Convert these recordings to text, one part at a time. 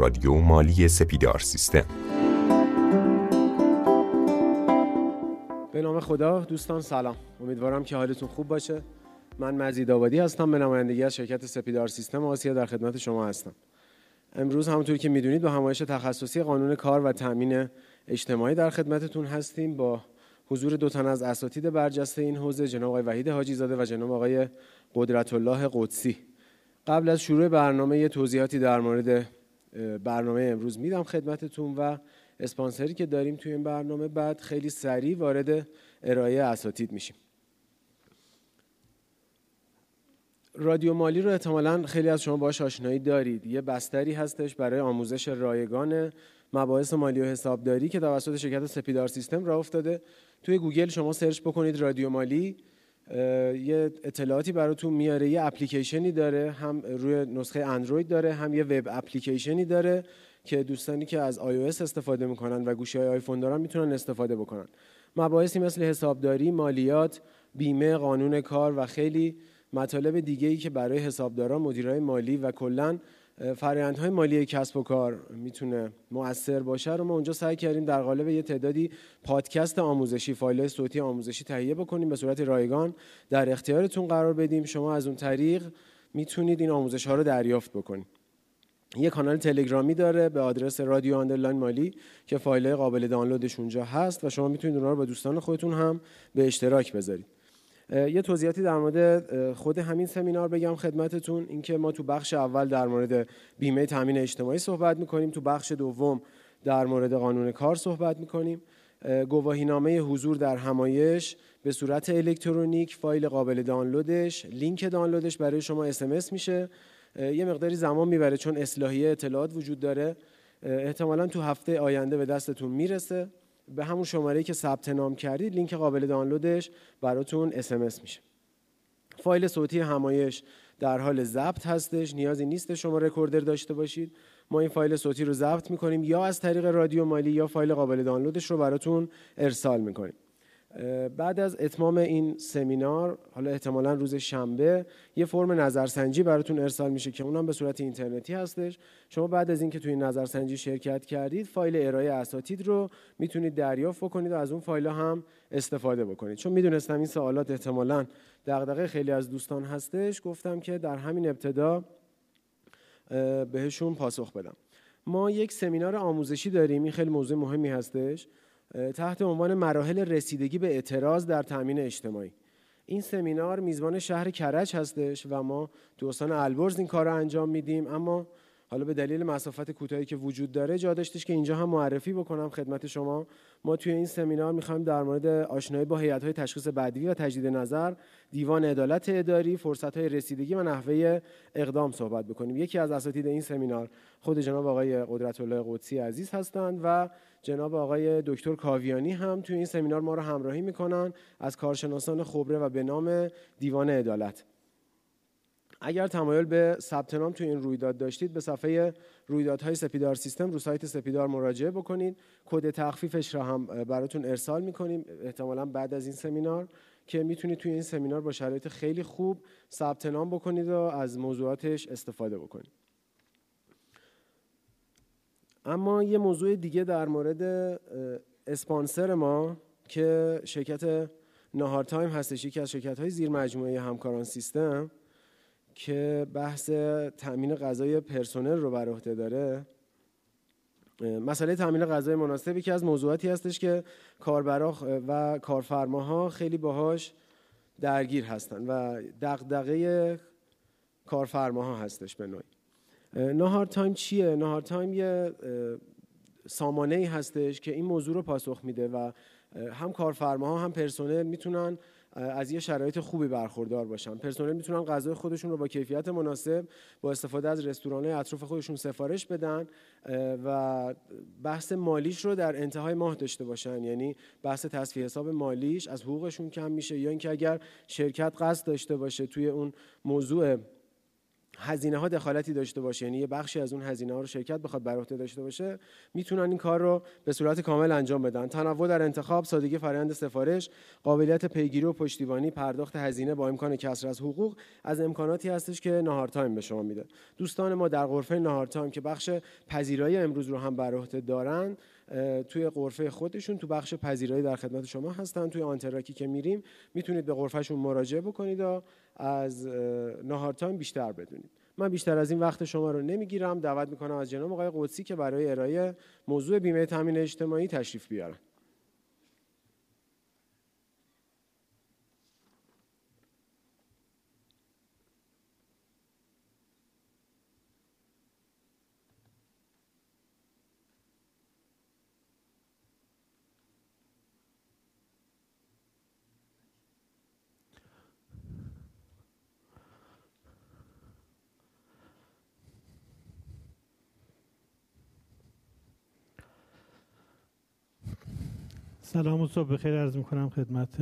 رادیو مالی سپیدار سیستم. به نام خدا دوستان سلام. امیدوارم که حالتون خوب باشه. من مزید آبادی هستم به نمایندگی از شرکت سپیدار سیستم آسیا در خدمت شما هستم. امروز همونطور که می‌دونید با همایش تخصصی قانون کار و تامین اجتماعی در خدمتتون هستیم. با حضور دو تن از اساتید برجسته این حوزه جناب آقای وحید حاجی زاده و جناب آقای قدرت الله قدسی. قبل از شروع برنامه یه توضیحاتی در مورد برنامه امروز میدم خدمتتون و اسپانسری که داریم توی این برنامه بعد خیلی سریع وارد ارائه اساتید میشیم. رادیو مالی رو احتمالا خیلی از شما باش آشنایی دارید. یه بستری هستش برای آموزش رایگان مباحث مالی و حسابداری که توسط شرکت سپیدار سیستم راه افتاده. توی گوگل شما سرچ بکنید رادیو مالی. یه اطلاعاتی براتون میاره یه اپلیکیشنی داره هم روی نسخه اندروید داره هم یه وب اپلیکیشنی داره که دوستانی که از iOS استفاده می‌کنن و گوشی آیفون دارن می‌تونن استفاده بکنن. مباحثی مثل حسابداری، مالیات، بیمه، قانون کار و خیلی مطالب دیگه ای که برای حسابداران، مدیرای مالی و کلا فرآیندهای مالی کسب و کار می‌تونه مؤثر باشه رو ما اونجا سعی کردیم در قالب یه تعدادی پادکست آموزشی فایل صوتی آموزشی تهیه بکنیم به صورت رایگان در اختیارتون قرار بدیم. شما از اون طریق می‌تونید این آموزش ها رو دریافت بکنید. یه کانال تلگرامی داره به آدرس رادیو underline مالی که فایل قابل دانلودش اونجا هست و شما می‌تونید اونها رو با دوستان خودتون هم به اشتراک بذارید. یه توضیحاتی در مورد خود همین سمینار بگم خدمتتون. اینکه ما تو بخش اول در مورد بیمه تامین اجتماعی صحبت می‌کنیم. تو بخش دوم در مورد قانون کار صحبت می‌کنیم. گواهینامه حضور در همایش به صورت الکترونیک فایل قابل دانلودش لینک دانلودش برای شما اس میشه. یه مقداری زمان می‌بره چون اصلاحیه اطلاعات وجود داره. احتمالا تو هفته آینده به دستتون می‌رسه. به همون شماره که ثبت نام کردید لینک قابل دانلودش براتون اس میشه. فایل صوتی همایش در حال ضبط هستش نیازی نیست شما recorder داشته باشید. ما این فایل صوتی رو ضبط می‌کنیم یا از طریق رادیو مالی یا فایل قابل دانلودش رو براتون ارسال می‌کنیم. بعد از اتمام این سمینار حالا احتمالا روز شنبه یه فرم نظرسنجی براتون ارسال میشه که اونم به صورت اینترنتی هستش. شما بعد از اینکه توی نظرسنجی شرکت کردید فایل ارائه اساتید رو می‌تونید دریافت بکنید و از اون فایل هم استفاده بکنید. چون می‌دونستم این سوالات احتمالا دغدغه خیلی از دوستان هستش گفتم که در همین ابتدا بهشون پاسخ بدم. ما یک سمینار آموزشی داریم این خیلی موضوع مهمی هستش. تحت عنوان مراحل رسیدگی به اعتراض در تامین اجتماعی. این سمینار میزبان شهر کرج هستش و ما تو استان البرز این کار رو انجام میدیم. اما حالا به دلیل مسافت کوتاهی که وجود داره جا داشتش که اینجا هم معرفی بکنم خدمت شما. ما توی این سمینار می‌خوایم در مورد آشنایی با های تشخیص بدوی و تجدید نظر دیوان عدالت اداری های رسیدگی و نحوه اقدام صحبت بکنیم. یکی از اساتید این سمینار خود جناب آقای قدرت الله قدسی عزیز هستند و جناب آقای دکتر کاویانی هم توی این سمینار ما رو همراهی می‌کنن از کارشناسان خبره و به نام دیوان عدالت. اگر تمایل به ثبت نام توی این رویداد داشتید به صفحه رویدادهای سپیدار سیستم رو سایت سپیدار مراجعه بکنید. کد تخفیفش را هم براتون ارسال می‌کنیم. احتمالا بعد از این سمینار که می‌تونید توی این سمینار با شرایط خیلی خوب ثبت نام بکنید و از موضوعاتش استفاده بکنید. اما یه موضوع دیگه در مورد اسپانسر ما که شرکت نهار تایم هستش یکی از شرکت های زیر مجموعه همکاران سیستم که بحث تامین غذای پرسنل رو بر عهده داره. مسئله تامین غذای مناسب یکی از موضوعاتی هستش که کاربرا و کارفرماها خیلی باهاش درگیر هستن و دغدغه کارفرماها هستش به نوعی. نهار تایم چیه؟ نهار تایم یه سامانه ای هستش که این موضوع رو پاسخ میده و هم کارفرماها هم پرسنل می‌تونن از یه شرایط خوبی برخوردار باشن. پرسنل می‌تونن غذای خودشون رو با کیفیت مناسب با استفاده از رستوران اطراف خودشون سفارش بدن و بحث مالیش رو در انتهای ماه داشته باشن. یعنی بحث تصفیه حساب مالیش از حقوقشون کم میشه یا اینکه اگر شرکت قصد داشته باشه توی اون موضوع هزینه ها دخالتی داشته باشه. یعنی یه بخشی از اون هزینه ها رو شرکت بخواد بر عهده داشته باشه می‌تونن این کار رو به صورت کامل انجام بدن. تنوع در انتخاب سادگی فرآیند سفارش قابلیت پیگیری و پشتیبانی پرداخت هزینه با امکان کسر از حقوق از امکاناتی هستش که نهار تایم به شما میده. دوستان ما در غرفه نهار تایم که بخش پذیرایی امروز رو هم بر عهده دارن توی غرفه خودشون تو بخش پذیرایی در خدمت شما هستن. توی آنتراکتی که میریم می‌تونید به غرفهشون مراجعه بکنید و از نهار تایم بیشتر بدونید. من بیشتر از این وقت شما رو نمی‌گیرم. دعوت می‌کنم از جناب آقای قدسی که برای ارائه موضوع بیمه تامین اجتماعی تشریف بیارن. سلام و صبح بخیر عرض می کنم خدمت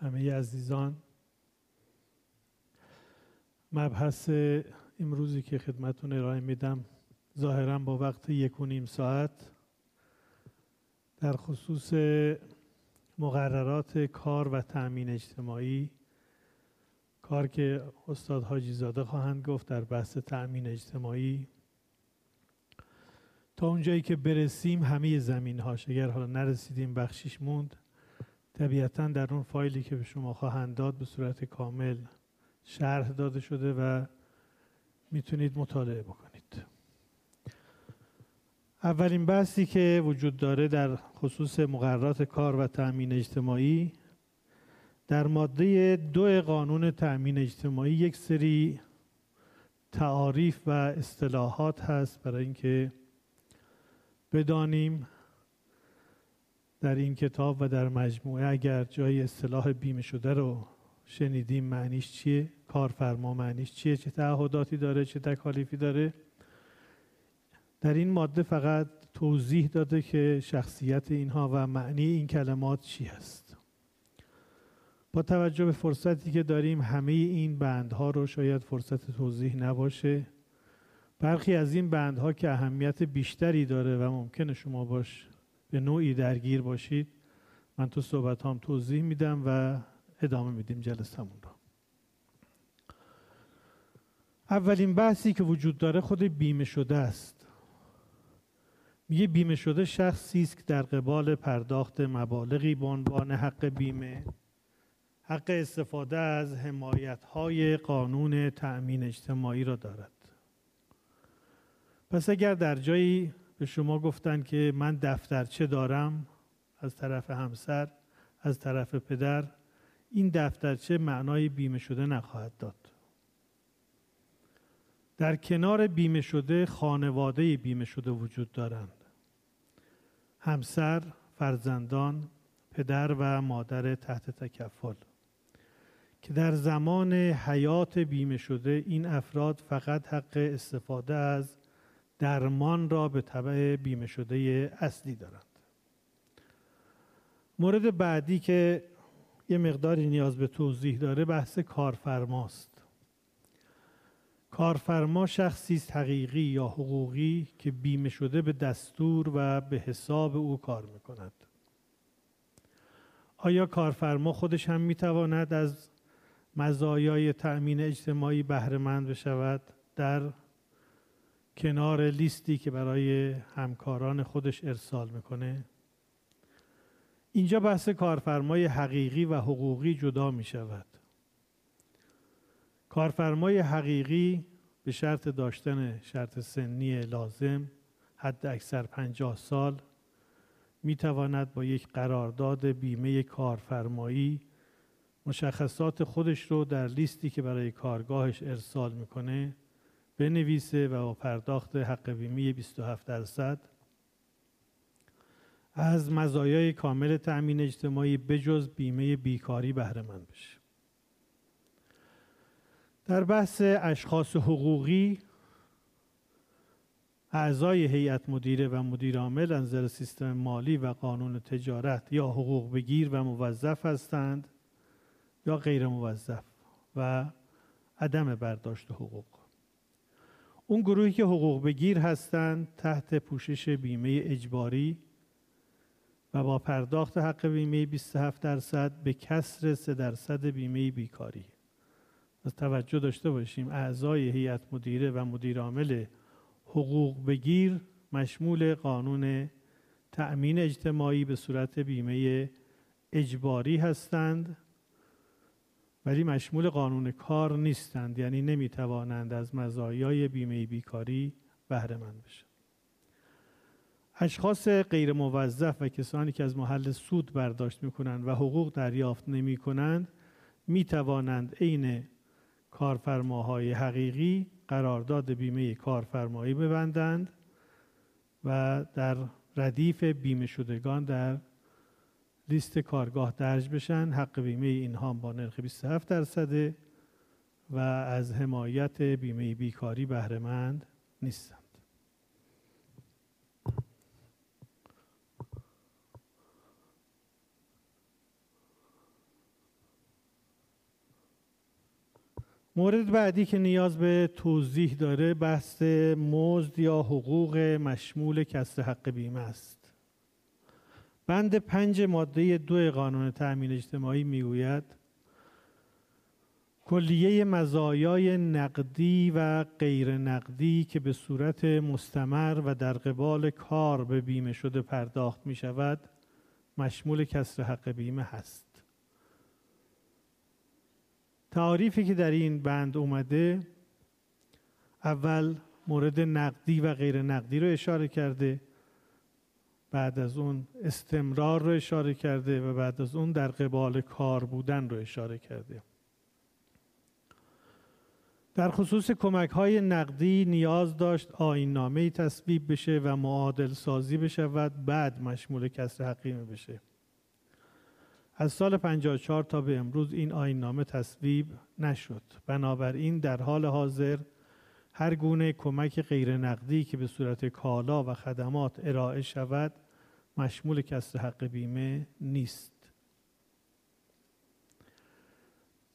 همه عزیزان. مبحث امروزی که خدمتون ارائه میدم ظاهرا با وقت یک و نیم ساعت در خصوص مقررات کار و تأمین اجتماعی. کار که استاد حاجی زاده خواهند گفت در بحث تأمین اجتماعی. تا اونجایی که برسیم همه زمین هاش اگر حالا نرسیدیم بخشیش موند طبیعتا در اون فایلی که به شما خواهند داد به صورت کامل شرح داده شده و می‌تونید مطالعه بکنید. اولین بحثی که وجود داره در خصوص مقررات کار و تأمین اجتماعی در ماده دو قانون تأمین اجتماعی یک سری تعاریف و اصطلاحات هست برای اینکه بدانیم در این کتاب و در مجموعه اگر جای اصطلاح بیمه شده رو شنیدیم معنیش چیه؟ کارفرما معنیش چیه؟ چه تعهداتی داره؟ چه تکالیفی داره؟ در این ماده فقط توضیح داده که شخصیت اینها و معنی این کلمات چی هست. با توجه به فرصتی که داریم همه این بندها رو شاید فرصت توضیح نباشه. برخی از این بندها که اهمیت بیشتری داره و ممکنه شما باش به نوعی درگیر باشید من تو صحبت هم توضیح میدم و ادامه میدیم جلسمون رو. اولین بحثی که وجود داره خود بیمه شده است. میگه بیمه شده شخصی است که در قبال پرداخت مبالغی به عنوان حق بیمه حق استفاده از حمایت های قانون تأمین اجتماعی را دارد. پس اگر در جایی به شما گفتن که من دفترچه دارم از طرف همسر از طرف پدر این دفترچه معنای بیمه شده نخواهد داد. در کنار بیمه شده خانواده بیمه شده وجود دارند. همسر، فرزندان، پدر و مادر تحت تکفل. که در زمان حیات بیمه شده این افراد فقط حق استفاده از درمان را به طبع بیمه شده اصلی دارند. مورد بعدی که یه مقداری نیاز به توضیح داره بحث کارفرماست. کارفرما شخصی است حقیقی یا حقوقی که بیمه شده به دستور و به حساب او کار می‌کند. آیا کارفرما خودش هم می‌تواند از مزایای تأمین اجتماعی بهرهمند بشود؟ در کنار لیستی که برای همکاران خودش ارسال می‌کنه. اینجا بحث کارفرمای حقیقی و حقوقی جدا می شود کارفرمای حقیقی به شرط داشتن شرط سنی لازم حد اکثر پنجاه سال می تواند با یک قرارداد بیمه کارفرمایی مشخصات خودش رو در لیستی که برای کارگاهش ارسال می‌کنه بنویسه و با پرداخت حق بیمه 27 درصد. از مزایای کامل تأمین اجتماعی بجز بیمه بیکاری بهره مند بشه. در بحث اشخاص حقوقی اعضای هیئت مدیره و مدیر عامل انظر سیستم مالی و قانون تجارت یا حقوق بگیر و موظف هستند یا غیر موظف و عدم برداشت حقوق. اون گروهی که حقوق بگیر هستند تحت پوشش بیمه اجباری و با پرداخت حق بیمه 27 درصد به کسر 3 درصد بیمه بیکاری. از توجه داشته باشیم اعضای هیئت مدیره و مدیر عامل حقوق بگیر مشمول قانون تأمین اجتماعی به صورت بیمه اجباری هستند. ولی مشمول قانون کار نیستند یعنی نمی‌توانند از مزایای بیمه بیکاری بهره مند بشن. اشخاص غیر موظف و کسانی که از محل سود برداشت می‌کنند و حقوق دریافت نمی کنند می توانند عین کارفرماهای حقیقی قرارداد بیمه کارفرمایی ببندند و در ردیف بیمه شدگان در لیست کارگاه درج بشن حق بیمه اینها با نرخ 27 درصده و از حمایت بیمه بیکاری بهرهمند نیستند. مورد بعدی که نیاز به توضیح داره بحث مزد یا حقوق مشمول کسر حق بیمه است. بند پنج ماده دو قانون تأمین اجتماعی می‌گوید کلیه مزایای نقدی و غیر نقدی که به صورت مستمر و در قبال کار به بیمه شده پرداخت می شود مشمول کسر حق بیمه هست. تعاریفی که در این بند اومده اول مورد نقدی و غیر نقدی رو اشاره کرده. بعد از اون استمرار رو اشاره کرده و بعد از اون در قبال کار بودن رو اشاره کرده. در خصوص کمک های نقدی نیاز داشت آین نامه تصویب بشه و معادل سازی بشود بعد مشمول کسر حقیمه بشه. از سال 54 تا به امروز این آین نامه تصویب نشد. بنابراین در حال حاضر هر گونه کمک غیر نقدی که به صورت کالا و خدمات ارائه شود مشمول کسر حق بیمه نیست.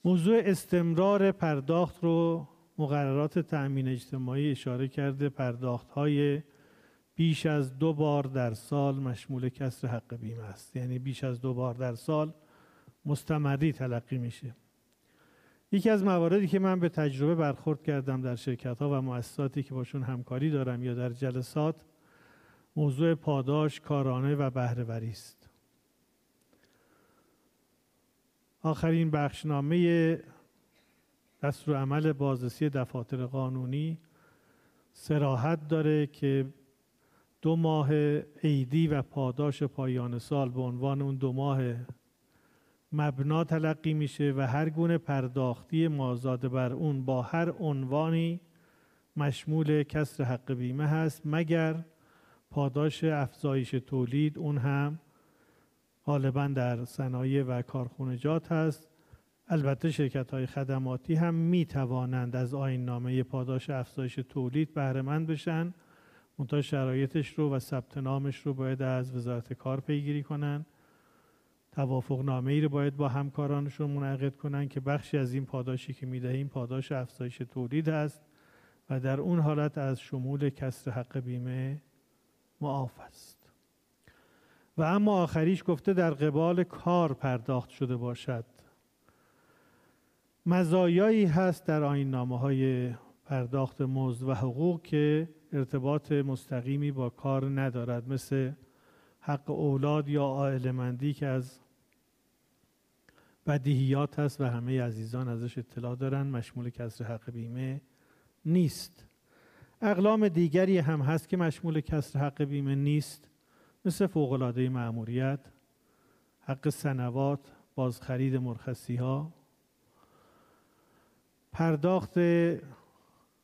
موضوع استمرار پرداخت رو مقررات تأمین اجتماعی اشاره کرده. پرداخت های بیش از دو بار در سال مشمول کسر حق بیمه است. یعنی بیش از دو بار در سال مستمری تلقی میشه. یکی از مواردی که من به تجربه برخورد کردم در شرکت ها و مؤسساتی که باشون همکاری دارم یا در جلسات موضوع پاداش کارانه و بهرهوری است. آخرین بخشنامه دستور عمل بازرسی دفاتر قانونی سراحت داره که دو ماه عیدی و پاداش پایان سال به عنوان اون دو ماه مبنا تلقی میشه و هر گونه پرداختی مازاد بر اون با هر عنوانی مشمول کسر حق بیمه هست مگر پاداش افزایش تولید اون هم غالبا در صنایع و کارخونجات هست. البته شرکت های خدماتی هم می توانند از آین نامه پاداش افزایش تولید بهرهمند بشن. منتها شرایطش رو و ثبت نامش رو باید از وزارت کار پیگیری کنند توافق نامه ای رو باید با همکارانشون منعقد کنن که بخشی از این پاداشی که می‌دهیم پاداش افزایش تولید است و در اون حالت از شمول کسر حق بیمه معاف است. و اما آخریش گفته در قبال کار پرداخت شده باشد. مزایایی هست در آین نامه های پرداخت مزد و حقوق که ارتباط مستقیمی با کار ندارد مثل حق اولاد یا عائله که از بدیهیات هست و همه عزیزان ازش اطلاع دارن. مشمول کسر حق بیمه نیست. اقلام دیگری هم هست که مشمول کسر حق بیمه نیست مثل فوقلاده معموریت حق سنوات بازخرید مرخصی ها پرداخت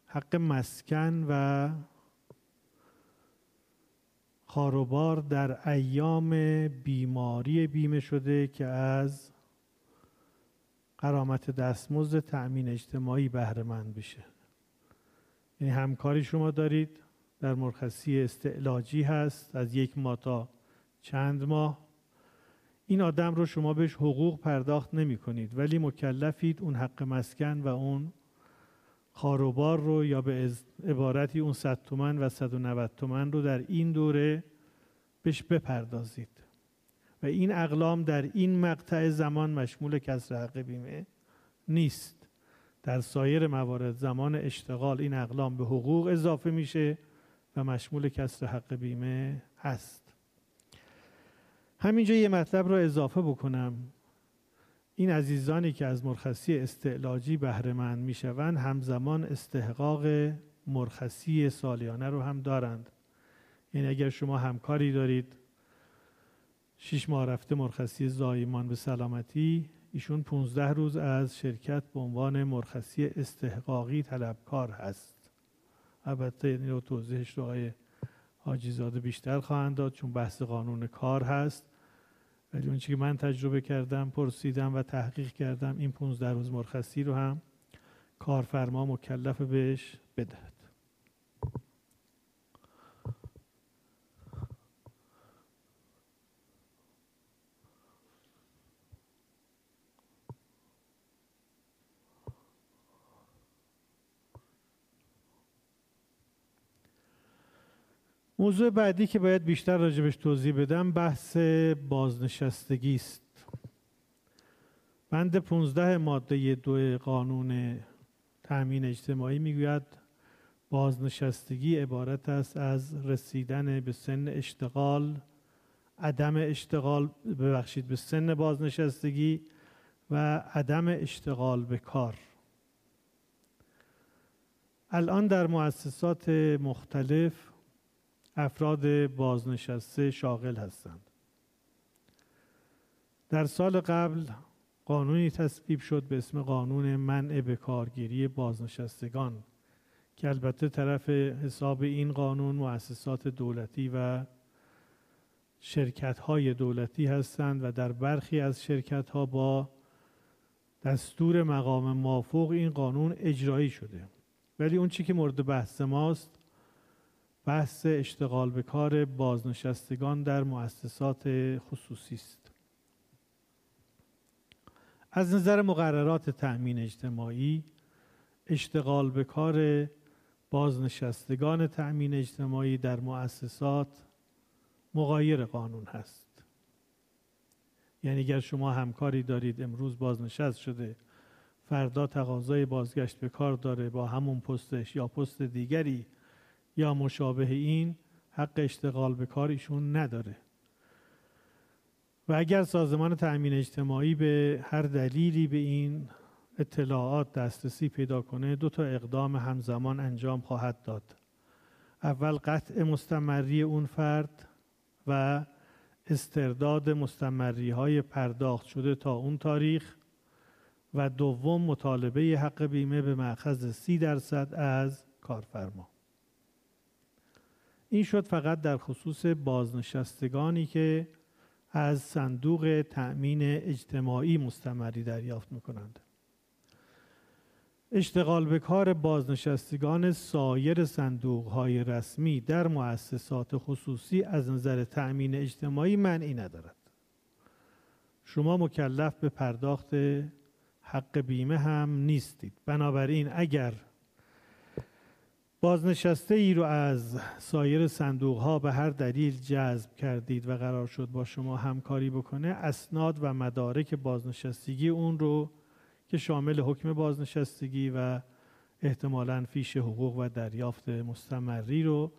حق مسکن و خاروبار در ایام بیماری بیمه شده که از قرامت دستمزد تأمین اجتماعی بهره مند بشه. یعنی همکاری شما دارید در مرخصی استعلاجی هست از یک ماه تا چند ماه. این آدم رو شما بهش حقوق پرداخت نمی کنید ولی مکلفید اون حق مسکن و اون خاروبار رو یا به عبارتی اون 100 تومن و 190 تومن رو در این دوره بهش بپردازید. و این اقلام در این مقطع زمان مشمول کسر حق بیمه نیست. در سایر موارد زمان اشتغال این اقلام به حقوق اضافه میشه و مشمول کسر حق بیمه هست. همینجا یه مطلب رو اضافه بکنم. این عزیزانی که از مرخصی استعلاجی بهره مند می‌شوند همزمان استحقاق مرخصی سالیانه رو هم دارند. یعنی اگر شما همکاری دارید شیش ماه رفته مرخصی زایمان به سلامتی ایشون 15 روز از شرکت به عنوان مرخصی استحقاقی طلبکار هست. البته این رو توضیحش رو آقای حاجی بیشتر خواهند داد چون بحث قانون کار هست. ولی اون که من تجربه کردم پرسیدم و تحقیق کردم این 15 روز مرخصی رو هم کارفرما مکلف بهش بدهد. موضوع بعدی که باید بیشتر راجبش توضیح بدم بحث بازنشستگی است. بند 15 ماده دو قانون تأمین اجتماعی می‌گوید بازنشستگی عبارت است از رسیدن به سن اشتغال عدم اشتغال ببخشید به سن بازنشستگی و عدم اشتغال به کار. الان در مؤسسات مختلف افراد بازنشسته شاغل هستند. در سال قبل قانونی تصویب شد به اسم قانون منع به کارگیری بازنشستگان که البته طرف حساب این قانون مؤسسات دولتی و شرکت های دولتی هستند و در برخی از شرکت ها با دستور مقام مافوق این قانون اجرایی شده. ولی اون چی که مورد بحث ماست بحث اشتغال به کار بازنشستگان در مؤسسات خصوصی است. از نظر مقررات تأمین اجتماعی اشتغال به کار بازنشستگان تأمین اجتماعی در مؤسسات مغایر قانون هست. یعنی اگر شما همکاری دارید امروز بازنشست شده فردا تقاضای بازگشت به کار داره با همون پستش یا پست دیگری یا مشابه این حق اشتغال به کارشون نداره. و اگر سازمان تأمین اجتماعی به هر دلیلی به این اطلاعات دسترسی پیدا کنه دو تا اقدام همزمان انجام خواهد داد. اول قطع مستمری اون فرد و استرداد مستمری های پرداخت شده تا اون تاریخ. و دوم مطالبه حق بیمه به معخذ سی درصد از کارفرما. این شد فقط در خصوص بازنشستگانی که از صندوق تأمین اجتماعی مستمری دریافت می‌کنند. اشتغال به کار بازنشستگان سایر صندوق های رسمی در مؤسسات خصوصی از نظر تأمین اجتماعی منعی ندارد. شما مکلف به پرداخت حق بیمه هم نیستید. بنابراین اگر بازنشسته ای رو از سایر صندوق ها به هر دلیل جذب کردید و قرار شد با شما همکاری بکنه اسناد و مدارک بازنشستگی اون رو که شامل حکم بازنشستگی و احتمالا فیش حقوق و دریافت مستمری رو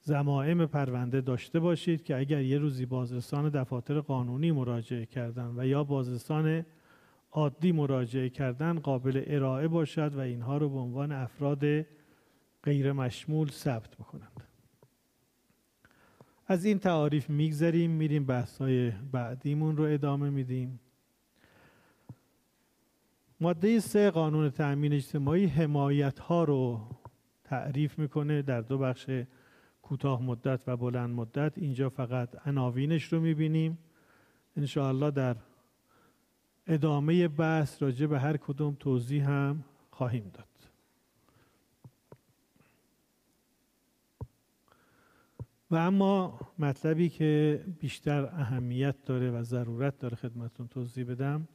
زمائم پرونده داشته باشید که اگر یه روزی بازرسان دفاتر قانونی مراجعه کردن و یا بازرسان عادی مراجعه کردن قابل ارائه باشد و اینها رو به عنوان افراد غیر مشمول ثبت بکنند. از این تعاریف میگذریم میریم بحثای بعدیمون رو ادامه میدیم. ماده سه قانون تأمین اجتماعی حمایت ها رو تعریف می‌کنه در دو بخش کوتاه مدت و بلند مدت. اینجا فقط عناوینش رو می‌بینیم. انشاءالله در ادامه بحث راجع به هر کدوم توضیح هم خواهیم داد. و اما مطلبی که بیشتر اهمیت داره و ضرورت داره خدمتون توضیح بدم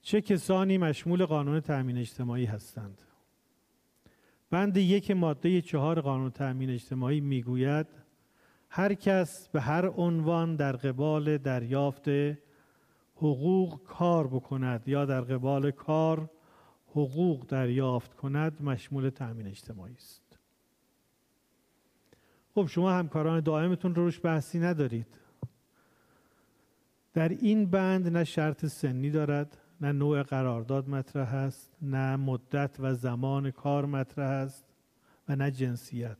چه کسانی مشمول قانون تأمین اجتماعی هستند؟ بند یک ماده چهار قانون تأمین اجتماعی می‌گوید هر کس به هر عنوان در قبال دریافت حقوق کار بکند یا در قبال کار حقوق دریافت کند مشمول تأمین اجتماعی است. خب شما همکاران دائمتون رو روش بحثی ندارید. در این بند نه شرط سنی دارد نه نوع قرارداد مطرح است نه مدت و زمان کار مطرح است و نه جنسیت.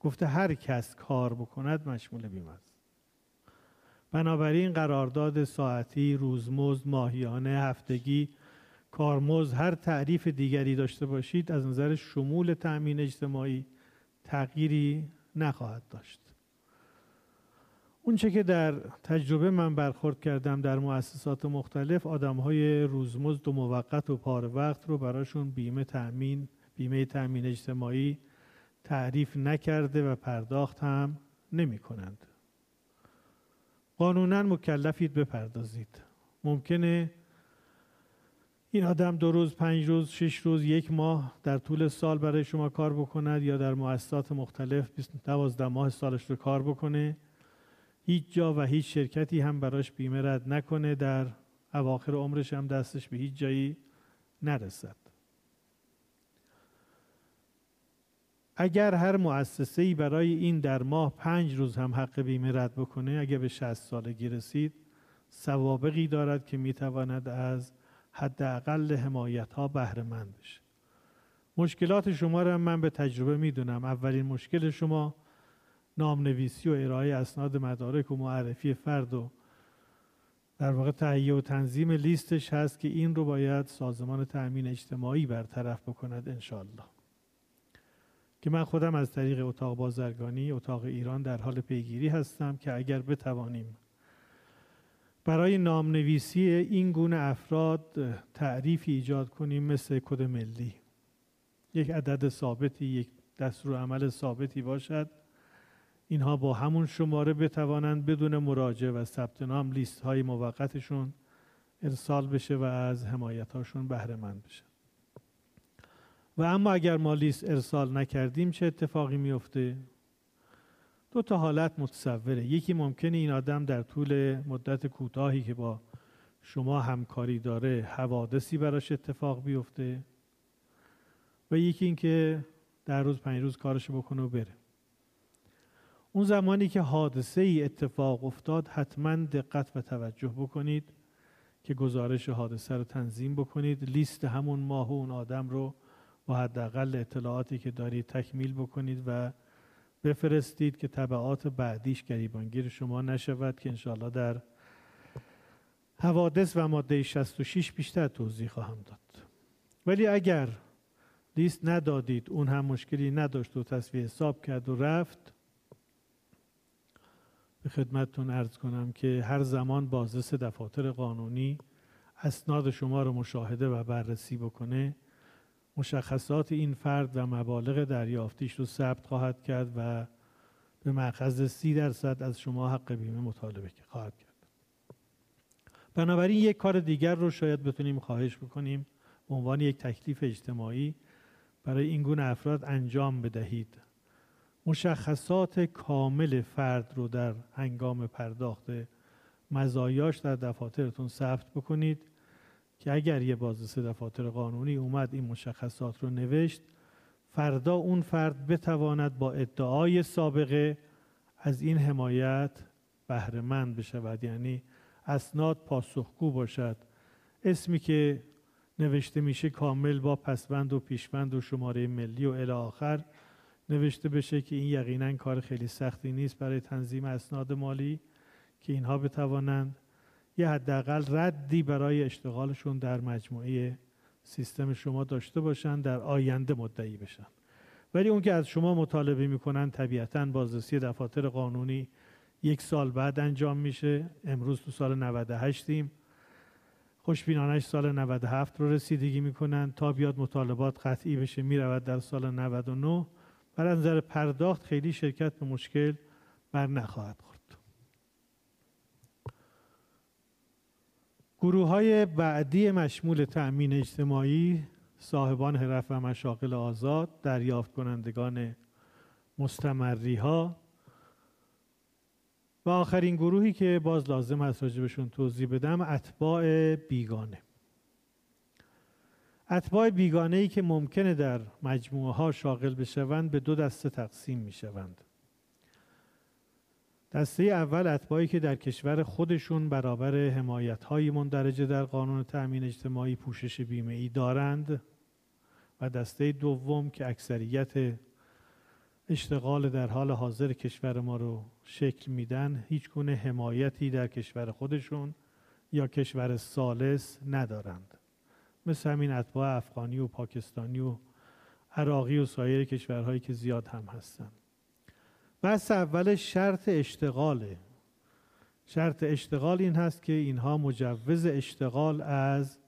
گفته هر کس کار بکند مشمول بیمه است. بنابراین قرارداد ساعتی، روزمزد، ماهیانه، هفتگی، کارمزد هر تعریف دیگری داشته باشید از نظر شمول تأمین اجتماعی تغییری نخواهد داشت اونچه که در تجربه من برخورد کردم در مؤسسات مختلف آدم های روزمزد و موقت و پار وقت رو براشون بیمه تأمین بیمه تأمین اجتماعی تعریف نکرده و پرداخت هم نمی کنند. قانونا مکلفید بپردازید ممکنه این آدم دو روز، پنج روز، شش روز، یک ماه در طول سال برای شما کار بکند یا در مؤسسات مختلف دوازده ماه سالش رو کار بکنه. هیچ جا و هیچ شرکتی هم براش بیمه رد نکنه. در اواخر عمرش هم دستش به هیچ جایی نرسد. اگر هر مؤسسه ای برای این در ماه پنج روز هم حق بیمه رد بکنه اگر به 60 سالگی رسید سوابقی دارد که می‌تواند از حداقل حمایت ها بهره مند بشه. مشکلات شما را من به تجربه می‌دونم. اولین مشکل شما نامنویسی و ارائه اسناد مدارک و معرفی فرد و در واقع تهیه و تنظیم لیستش هست که این رو باید سازمان تأمین اجتماعی برطرف بکند انشالله که من خودم از طریق اتاق بازرگانی اتاق ایران در حال پیگیری هستم که اگر بتوانیم برای نامنویسی این گونه افراد تعریفی ایجاد کنیم مثل کد ملی. یک عدد ثابتی یک دستور عمل ثابتی باشد. اینها با همون شماره بتوانند بدون مراجعه و ثبت نام لیست های موقتشون ارسال بشه و از حمایت هاشون بهره مند بشه. و اما اگر ما لیست ارسال نکردیم چه اتفاقی میفته دو تا حالت متصوره. یکی ممکنه این آدم در طول مدت کوتاهی که با شما همکاری داره حوادثی براش اتفاق بیفته و یکی اینکه در روز پنج روز کارش بکنه و بره. اون زمانی که حادثه ای اتفاق افتاد حتما دقت و توجه بکنید که گزارش حادثه رو تنظیم بکنید. لیست همون ماه و اون آدم رو با حداقل اطلاعاتی که دارید تکمیل بکنید و بفرستید که طبعات بعدیش گریبانگیر شما نشود که انشاءالله در حوادث و ماده 66 بیشتر توضیح خواهم داد. ولی اگر لیست ندادید اون هم مشکلی نداشت و تصویه حساب کرد و رفت به خدمتتون ارز کنم که هر زمان بازرس دفاتر قانونی اسناد شما رو مشاهده و بررسی بکنه مشخصات این فرد و مبالغ دریافتیش رو ثبت خواهد کرد و به مأخذ سی درصد از شما حق بیمه مطالبه خواهد کرد. بنابراین یک کار دیگر رو شاید بتونیم خواهش بکنیم. به عنوان یک تکلیف اجتماعی برای این گونه افراد انجام بدهید. مشخصات کامل فرد رو در هنگام پرداخت مزایاش در دفاترتون ثبت بکنید. که اگر یه بازرس دفاتر قانونی اومد این مشخصات رو نوشت فردا اون فرد بتواند با ادعای سابقه از این حمایت بهرهمند بشود. یعنی اسناد پاسخگو باشد. اسمی که نوشته میشه کامل با پسوند و پیشوند و شماره ملی و الی آخر نوشته بشه که این یقینا کار خیلی سختی نیست برای تنظیم اسناد مالی که اینها بتوانند یه حداقل ردی برای اشتغالشون در مجموعه سیستم شما داشته باشن در آینده مدعی بشن. ولی اون که از شما مطالبه می‌کنن طبیعتا بازرسی دفاتر قانونی یک سال بعد انجام میشه. امروز تو سال 98 ایم خوشبینانش سال 97 رو رسیدگی می‌کنن. تا بیاد مطالبات قطعی بشه می‌رود در سال 99 بر نظر پرداخت خیلی شرکت به مشکل بر نخواهد خورد. گروه های بعدی مشمول تأمین اجتماعی صاحبان حرف و مشاغل آزاد دریافت کنندگان مستمری ها و آخرین گروهی که باز لازم است راجبشون توضیح بدم اتباع بیگانه. اتباع بیگانه ای که ممکنه در مجموعه ها شاغل بشوند به دو دسته تقسیم می شوند دسته اول اتباعی که در کشور خودشون برابر حمایت های مندرجه در قانون تأمین اجتماعی پوشش بیمه ای دارند و دسته دوم که اکثریت اشتغال در حال حاضر کشور ما رو شکل میدن هیچ گونه حمایتی در کشور خودشون یا کشور سالس ندارند. مثل همین اتباع افغانی و پاکستانی و عراقی و سایر کشورهایی که زیاد هم هستند بحث اول شرط اشتغاله. شرط اشتغال این هست که اینها مجوز اشتغال از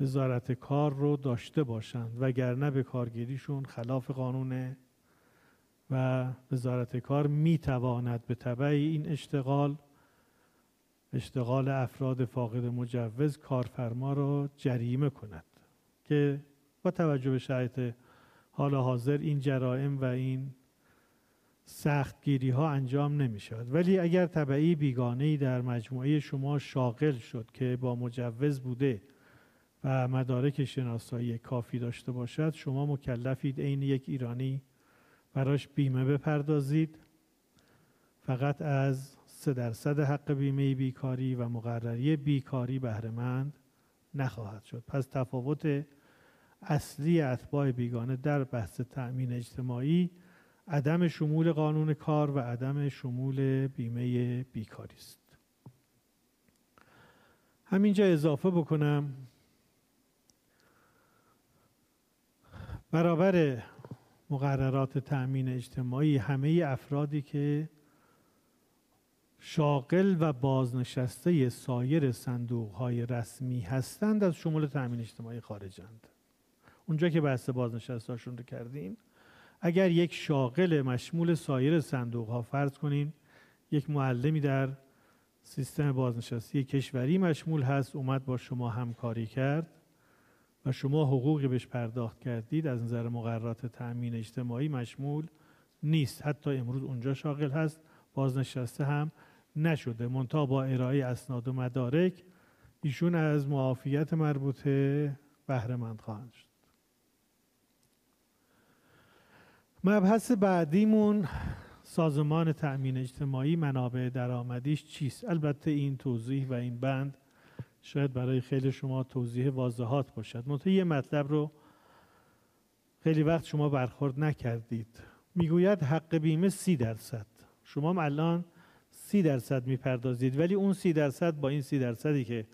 وزارت کار رو داشته باشند وگرنه به کارگیریشون خلاف قانونه و وزارت کار می‌تواند به طبع این اشتغال اشتغال افراد فاقد مجوز کارفرما را جریمه کند که با توجه به شرایط حال حاضر این جرائم و این سختگیری ها انجام نمی شود ولی اگر طبعی بیگانه در مجموعه شما شاغل شد که با مجوز بوده و مدارک شناسایی کافی داشته باشد شما مکلفید عین یک ایرانی براش بیمه بپردازید. فقط از سه درصد حق بیمه بیکاری و مقرری بیکاری بهرهمند نخواهد شد. پس تفاوت اصلی اتباع بیگانه در بحث تأمین اجتماعی عدم شمول قانون کار و عدم شمول بیمه بیکاری است. همینجا اضافه بکنم. برابر مقررات تأمین اجتماعی همه افرادی که شاغل و بازنشسته سایر صندوق های رسمی هستند از شمول تأمین اجتماعی خارجند. اونجا که بحث بازنشستهاشون رو کردیم اگر یک شاغل مشمول سایر صندوق ها فرض کنین یک معلمی در سیستم بازنشستی کشوری مشمول هست اومد با شما همکاری کرد و شما حقوقی بهش پرداخت کردید از نظر مقررات تأمین اجتماعی مشمول نیست. حتی امروز اونجا شاغل هست بازنشسته هم نشده. منتها با ارائه اسناد و مدارک ایشون از معافیت مربوطه بهره مند خواهند شد. مبحث بعدیمون سازمان تأمین اجتماعی منابع درآمدیش چیست؟ البته این توضیح و این بند شاید برای خیلی شما توضیح واضحات باشد. منتها یه مطلب رو خیلی وقت شما برخورد نکردید. می‌گوید حق بیمه سی درصد. شما الان سی درصد می‌پردازید ولی اون سی درصد با این سی درصدی که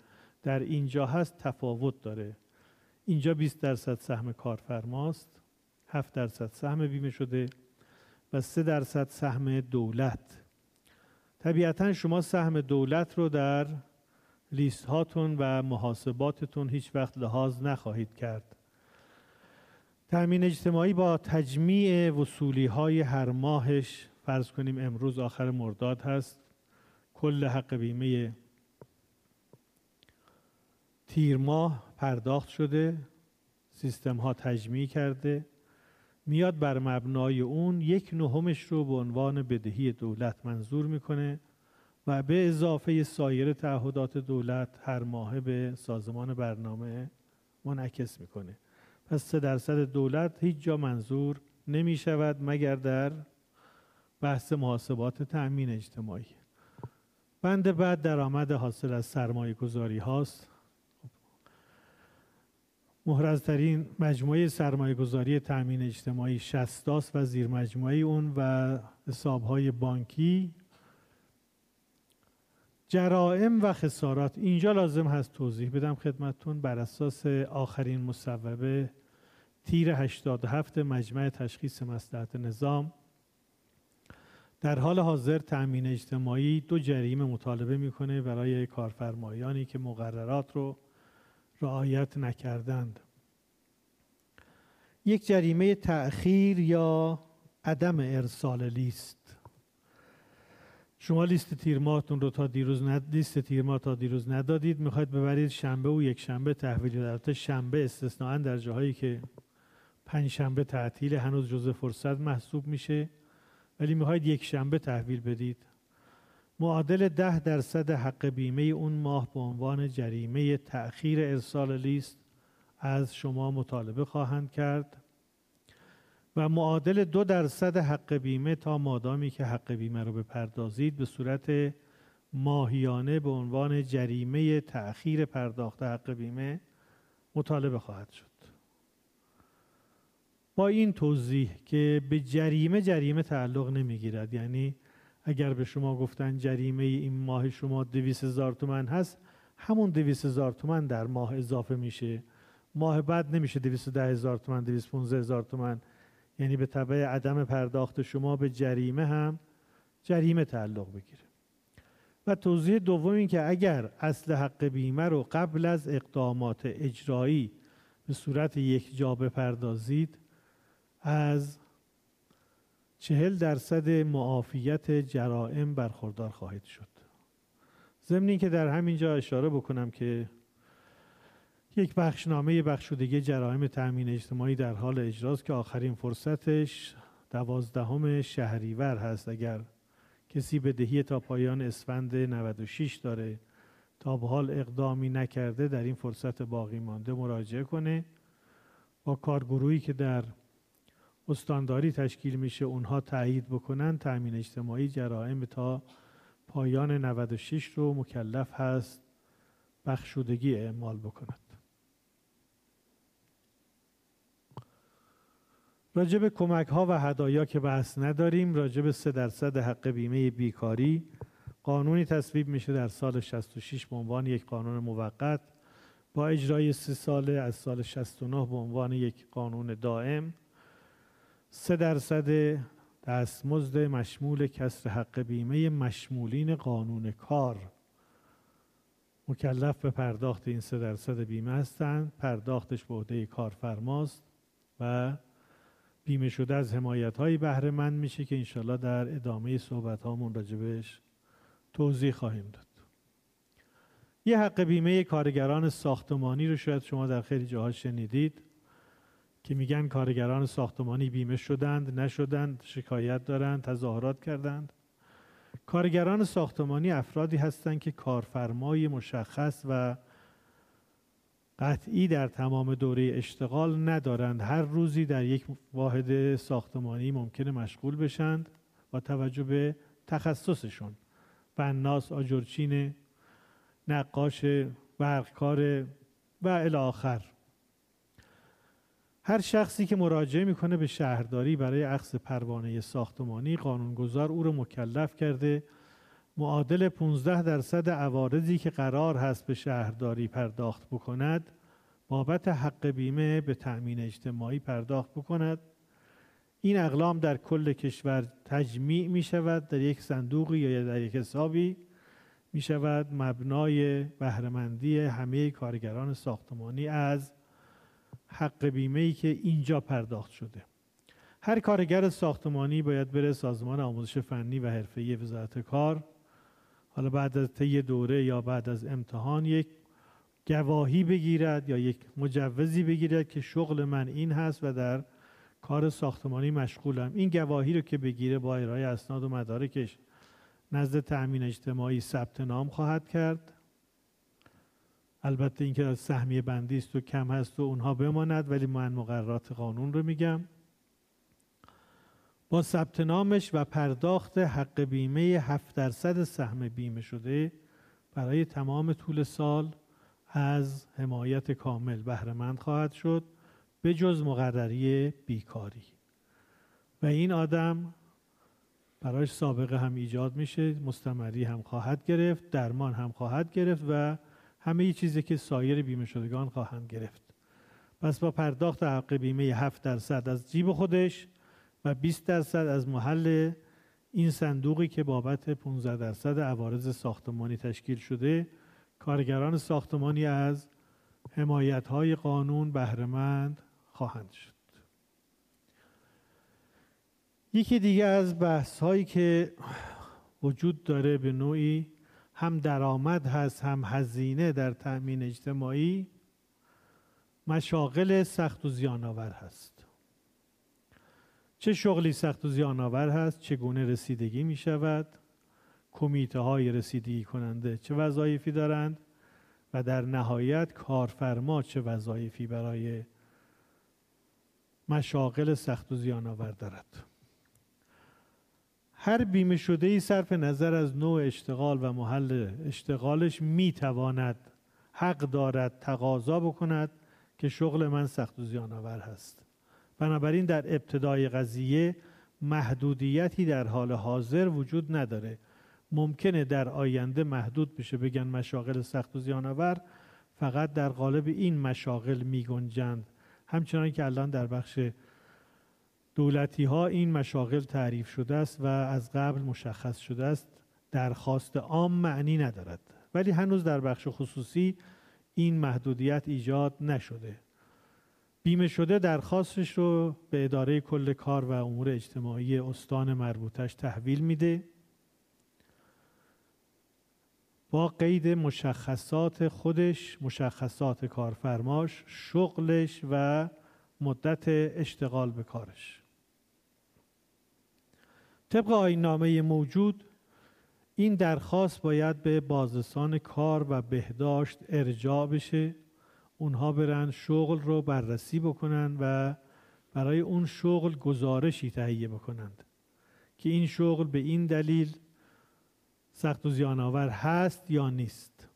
در اینجا هست تفاوت داره. اینجا 20 درصد سهم کارفرماست. 7 درصد سهم بیمه شده و 3 درصد سهم دولت. طبیعتا شما سهم دولت رو در لیست هاتون و محاسباتتون هیچ وقت لحاظ نخواهید کرد. تأمین اجتماعی با تجمیع وصولی های هر ماهش فرض کنیم امروز آخر مرداد هست کل حق بیمه تیر ماه پرداخت شده سیستم ها تجمیع کرده. میاد بر مبنای اون یک نهمش رو به عنوان بدهی دولت منظور می‌کنه و به اضافه سایر تعهدات دولت هر ماه به سازمان برنامه منعکس می‌کنه. پس سه درصد دولت هیچ جا منظور نمی شود مگر در بحث محاسبات تأمین اجتماعی. بند بعد درآمد حاصل از سرمایه گذاری هاست. محرزترین مجموعه سرمایه گذاری تأمین اجتماعی شستاس و زیر مجموعه اون و حسابهای بانکی. جرائم و خسارات. اینجا لازم هست توضیح بدم خدمتون بر اساس آخرین مصوبه تیر 87 مجمع تشخیص مسلحت نظام. در حال حاضر تأمین اجتماعی دو جریمه مطالبه می‌کنه برای کارفرمایانی که مقررات رو رعایت نکردند. یک جریمه تأخیر یا عدم ارسال لیست. شما لیست تیرماتون رو تا دیروز ند... لیست تیرما تا دیروز ندادید می‌خواید ببرید شنبه و یک شنبه تحویل البته شنبه استثناا در جاهایی که پنج شنبه تعطیل هنوز جزء فرصت محسوب میشه ولی می‌خواید یک شنبه تحویل بدید. معادل ده درصد حق بیمه اون ماه به عنوان جریمه تأخیر ارسال لیست از شما مطالبه خواهند کرد و معادل دو درصد حق بیمه تا مادامی که حق بیمه رو بپردازید به صورت ماهیانه به عنوان جریمه تأخیر پرداخت حق بیمه مطالبه خواهد شد. با این توضیح که به جریمه جریمه تعلق نمی‌گیرد یعنی اگر به شما گفتن جریمه این ماه شما دویس هزار تومن هست همون دویس هزار تومن در ماه اضافه میشه. ماه بعد نمیشه دویس ده هزار تومن دویس پونزه هزار تومن. یعنی به طبع عدم پرداخت شما به جریمه هم جریمه تعلق بگیره. و توضیح دوم این که اگر اصل حق بیمه رو قبل از اقدامات اجرایی به صورت یک جا بپردازید از چهل درصد معافیت جرائم برخوردار خواهید شد. ضمن که در همین جا اشاره بکنم که یک بخشنامه بخشودگی جرائم تأمین اجتماعی در حال اجراست که آخرین فرصتش دوازدهم شهریور هست. اگر کسی بدهی تا پایان اسفند 96 داره تا به حال اقدامی نکرده در این فرصت باقی مانده مراجعه کنه با کارگروهی که در استانداری تشکیل میشه اونها تایید بکنن تأمین اجتماعی جرائم تا پایان 96 رو مکلف هست بخشودگی اعمال بکند. راجب کمک ها و هدایا که بحث نداریم راجب 3 درصد حق بیمه بیکاری قانونی تصویب میشه در سال 66 به عنوان یک قانون موقت. با اجرای سه ساله از سال 69 به عنوان یک قانون دائم سه درصد دستمزد مشمول کسر حق بیمه مشمولین قانون کار. مکلف به پرداخت این سه درصد بیمه هستند. پرداختش به عهده کارفرماست و بیمه شده از حمایت های بهره مند میشه که انشالله در ادامه صحبت هامون راجبش توضیح خواهیم داد. یه حق بیمه کارگران ساختمانی رو شاید شما در خیلی جاها شنیدید. که میگن کارگران ساختمانی بیمه شدند نشدند شکایت دارند تظاهرات کردند. کارگران ساختمانی افرادی هستند که کارفرمای مشخص و قطعی در تمام دوره اشتغال ندارند. هر روزی در یک واحد ساختمانی ممکنه مشغول بشند با توجه به تخصصشون. بناس آجرچین نقاش برقکار و الی آخر. هر شخصی که مراجعه می‌کنه به شهرداری برای اخذ پروانه ساختمانی قانونگذار او را مکلف کرده. معادل 15 درصد عوارضی که قرار هست به شهرداری پرداخت بکند بابت حق بیمه به تأمین اجتماعی پرداخت بکند. این اقلام در کل کشور تجمیع می شود در یک صندوقی یا در یک حسابی می شود مبنای بهرهمندی همه کارگران ساختمانی از حق بیمه ای که اینجا پرداخت شده. هر کارگر ساختمانی باید بره سازمان آموزش فنی و حرفه‌ای وزارت کار حالا بعد از طی دوره یا بعد از امتحان یک گواهی بگیرد یا یک مجوزی بگیرد که شغل من این هست و در کار ساختمانی مشغولم. این گواهی رو که بگیره با ارائه اسناد و مدارکش نزد تأمین اجتماعی ثبت نام خواهد کرد. البته اینکه سهمیه بندی است و کم هست و اونها بماند ولی من مقررات قانون رو میگم. با ثبت نامش و پرداخت حق بیمه 7 درصد سهم بیمه شده برای تمام طول سال از حمایت کامل بهرهمند خواهد شد به جز مقرری بیکاری. و این آدم برایش سابقه هم ایجاد میشه مستمری هم خواهد گرفت درمان هم خواهد گرفت و همه چیزی که سایر بیمه شدگان خواهند گرفت. پس با پرداخت حق بیمه 7 درصد از جیب خودش و 20 درصد از محل این صندوقی که بابت 15 درصد عوارض ساختمانی تشکیل شده کارگران ساختمانی از حمایت های قانون بهرهمند خواهند شد. یکی دیگه از بحث هایی که وجود داره به نوعی هم درآمد هست هم هزینه در تأمین اجتماعی مشاغل سخت و زیانآور هست. چه شغلی سخت و زیانآور هست؟ چگونه رسیدگی می شود کمیته های رسیدگی کننده چه وظایفی دارند؟ و در نهایت کارفرما چه وظایفی برای مشاغل سخت و زیانآور دارد؟ هر بیمه شده ای صرف نظر از نوع اشتغال و محل اشتغالش می تواند حق دارد تقاضا بکند که شغل من سخت و زیان آور هست. بنابراین در ابتدای قضیه محدودیتی در حال حاضر وجود نداره. ممکنه در آینده محدود بشه بگن مشاغل سخت و زیان آور فقط در قالب این مشاغل می گنجند همچنان که الان در بخش دولتی ها این مشاغل تعریف شده است و از قبل مشخص شده است. درخواست عام معنی ندارد. ولی هنوز در بخش خصوصی این محدودیت ایجاد نشده. بیمه شده درخواستش رو به اداره کل کار و امور اجتماعی استان مربوطش تحویل میده. با قید مشخصات خودش مشخصات کارفرماش شغلش و مدت اشتغال به کارش. طبق آینامه موجود این درخواست باید به بازرسان کار و بهداشت ارجاع بشه. اونها برن شغل رو بررسی بکنن و برای اون شغل گزارشی تهیه بکنند که این شغل به این دلیل سخت و زیانآور هست یا نیست.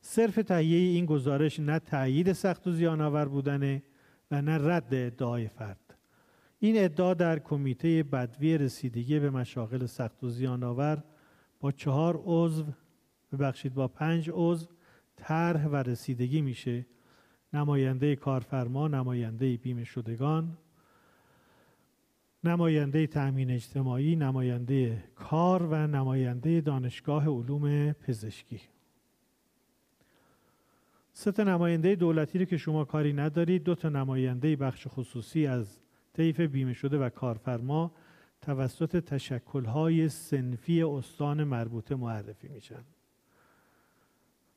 صرف تهیه این گزارش نه تایید سخت و زیانآور بودنه و نه رد ادعای فرد. این ادعا در کمیته بدوی رسیدگی به مشاغل سخت و زیانآور با چهار عضو ببخشید با پنج عضو طرح و رسیدگی میشه. نماینده کارفرما نماینده بیمه شدگان نماینده تأمین اجتماعی نماینده کار و نماینده دانشگاه علوم پزشکی. سه نماینده دولتی رو که شما کاری ندارید دو تا نماینده بخش خصوصی از طیف بیمه شده و کارفرما توسط تشکلهای سنفی استان مربوطه معرفی میشن.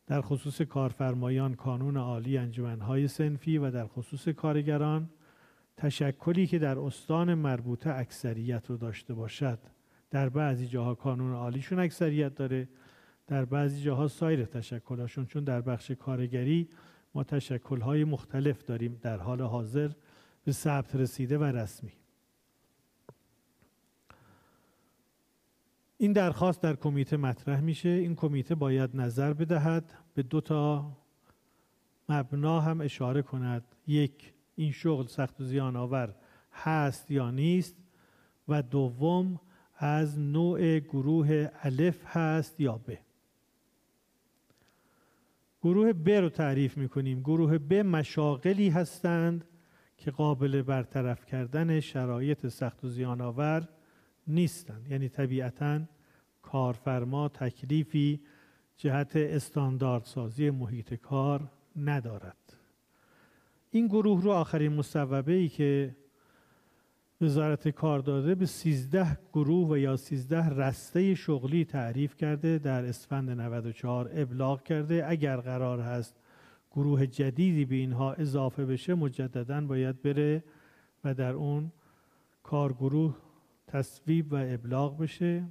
در خصوص کارفرمایان کانون عالی انجمنهای سنفی و در خصوص کارگران تشکلی که در استان مربوطه اکثریت رو داشته باشد در بعضی جاها کانون عالیشون اکثریت داره در بعضی جاها سایر تشکلاشون چون در بخش کارگری ما تشکلهای مختلف داریم در حال حاضر. به ثبت رسیده و رسمی. این درخواست در کمیته مطرح میشه. این کمیته باید نظر بدهد. به دو تا مبنا هم اشاره کند. یک این شغل سخت و زیان آور هست یا نیست؟ و دوم از نوع گروه الف هست یا ب. گروه ب رو تعریف می‌کنیم. گروه ب مشاغلی هستند. که قابل برطرف کردن شرایط سخت و زیان آور نیستند یعنی طبیعتا کارفرما تکلیفی جهت استانداردسازی محیط کار ندارد. این گروه رو آخرین مصوبه ای که وزارت کار داده به 13 گروه و یا 13 رسته شغلی تعریف کرده در اسفند 94 ابلاغ کرده. اگر قرار هست گروه جدیدی به اینها اضافه بشه مجددا باید بره و در اون کارگروه تصویب و ابلاغ بشه.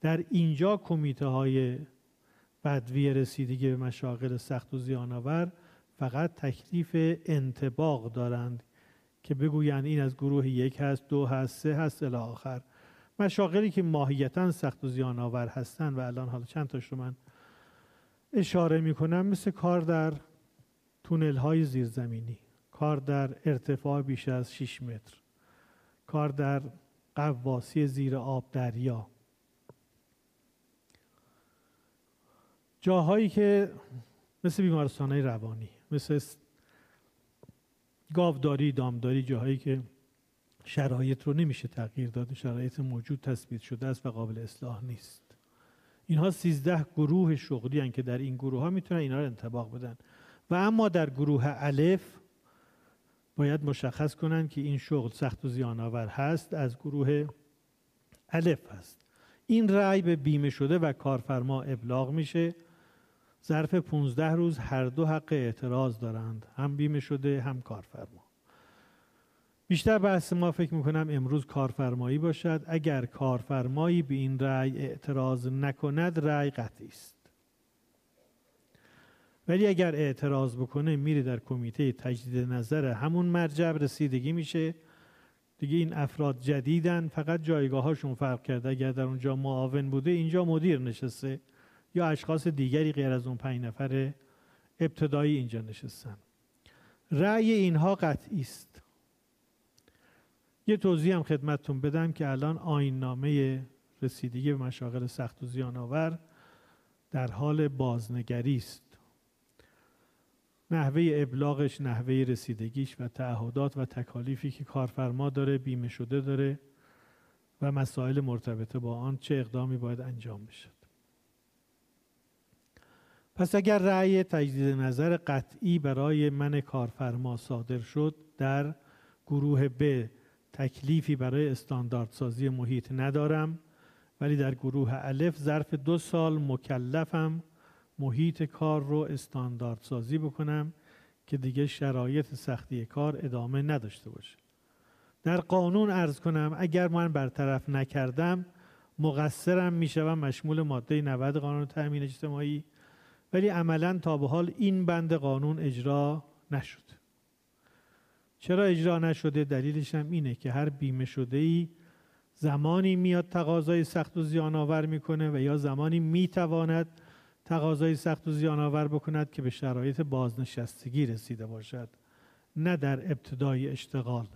در اینجا کمیته های بدوی رسیدگی به مشاغل سخت و زیانآور فقط تکلیف انتباق دارند که بگویند این از گروه یک هست دو هست سه هست الی آخر. مشاغلی که ماهیتا سخت و زیان آور هستند و الان حالا چند تاش رو من اشاره می‌کنم مثل کار در تونل های زیرزمینی کار در ارتفاع بیش از 6 متر کار در قواسی زیر آب دریا. جاهایی که مثل بیمارستان های روانی مثل گاوداری دامداری جاهایی که شرایط رو نمیشه تغییر داد شرایط موجود تثبیت شده است و قابل اصلاح نیست. اینها سیزده گروه شغلی هن که در این گروه ها می‌تونن اینا رو انتباق بدن. و اما در گروه الف باید مشخص کنند که این شغل سخت و زیان آور هست از گروه الف هست. این رأی به بیمه شده و کارفرما ابلاغ میشه. ظرف 15 روز هر دو حق اعتراض دارند هم بیمه شده هم کارفرما. بیشتر بحث ما فکر می‌کنم امروز کارفرمایی باشد. اگر کارفرمایی به این رأی اعتراض نکند رأی قطعی است. ولی اگر اعتراض بکنه میره در کمیته تجدید نظر همون مرجع رسیدگی میشه. دیگه این افراد جدیدن فقط جایگاه هاشون فرق کرده. اگر در اونجا معاون بوده اینجا مدیر نشسته. یا اشخاص دیگری غیر از اون پنج نفر ابتدایی اینجا نشستن. رأی اینها قطعی است. یه توضیح هم خدمتتون بدم که الان آین نامه رسیدگی به مشاغل سخت و زیان آور در حال بازنگری است. نحوه ابلاغش نحوه رسیدگیش و تعهدات و تکالیفی که کارفرما داره بیمه شده داره و مسائل مرتبطه با آن چه اقدامی باید انجام بشد. پس اگر رأی تجدید نظر قطعی برای من کارفرما صادر شد در گروه ب تکلیفی برای استانداردسازی محیط ندارم ولی در گروه الف ظرف دو سال مکلفم محیط کار رو استاندارد سازی بکنم که دیگه شرایط سختی کار ادامه نداشته باشه. در قانون ارز کنم اگر من برطرف نکردم مقصرم می‌شوم مشمول ماده 90 قانون تأمین اجتماعی ولی عملا تا به حال این بند قانون اجرا نشد. چرا اجرا نشده؟ دلیلش هم اینه که هر بیمه شده ای زمانی میاد تقاضای سخت و زیان آور می‌کنه و یا زمانی می‌تواند تقاضای سخت و زیان آور بکند که به شرایط بازنشستگی رسیده باشد نه در ابتدای اشتغال.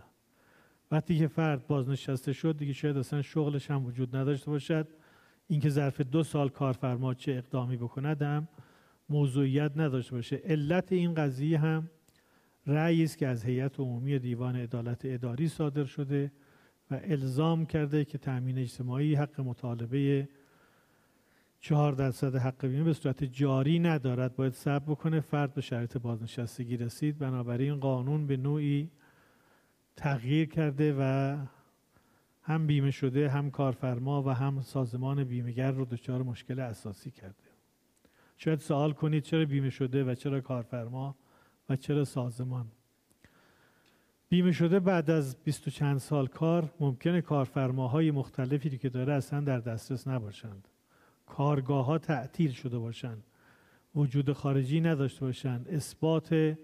وقتی که فرد بازنشسته شد دیگه شاید اصلا شغلش هم وجود نداشته باشد. اینکه ظرف دو سال کارفرما چه اقدامی بکند هم موضوعیت نداشته باشه. علت این قضیه هم رأیی است که از هیئت عمومی دیوان عدالت اداری صادر شده و الزام کرده که تأمین اجتماعی حق مطالبه چهار درصد حق بیمه به صورت جاری ندارد. باید صبر بکنه فرد به شرط بازنشستگی رسید. بنابراین قانون به نوعی تغییر کرده و هم بیمه شده هم کارفرما و هم سازمان بیمهگر رو دچار مشکل اساسی کرده. شاید سوال کنید چرا بیمه شده و چرا کارفرما و چرا سازمان؟ بیمه شده بعد از بیست و چند سال کار ممکنه کارفرماهای مختلفی که داره اصلا در دسترس نباشند. کارگاه ها تعطیل شده باشند. وجود خارجی نداشته باشند. اثبات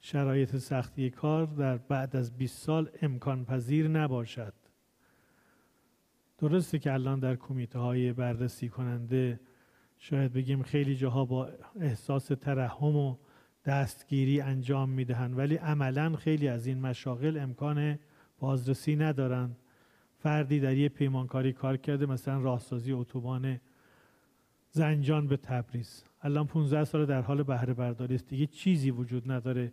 شرایط سختی کار در بعد از 20 سال امکان پذیر نباشد. درسته که الان در کمیته های بررسی کننده شاید بگیم خیلی جاها با احساس ترحم و دستگیری انجام می‌دهند ولی عملا خیلی از این مشاغل امکان بازرسی ندارند. فردی در یه پیمانکاری کار کرده مثلا راهسازی اتوبان زنجان به تبریز. الان 15 سال در حال بهره برداری است. دیگه چیزی وجود نداره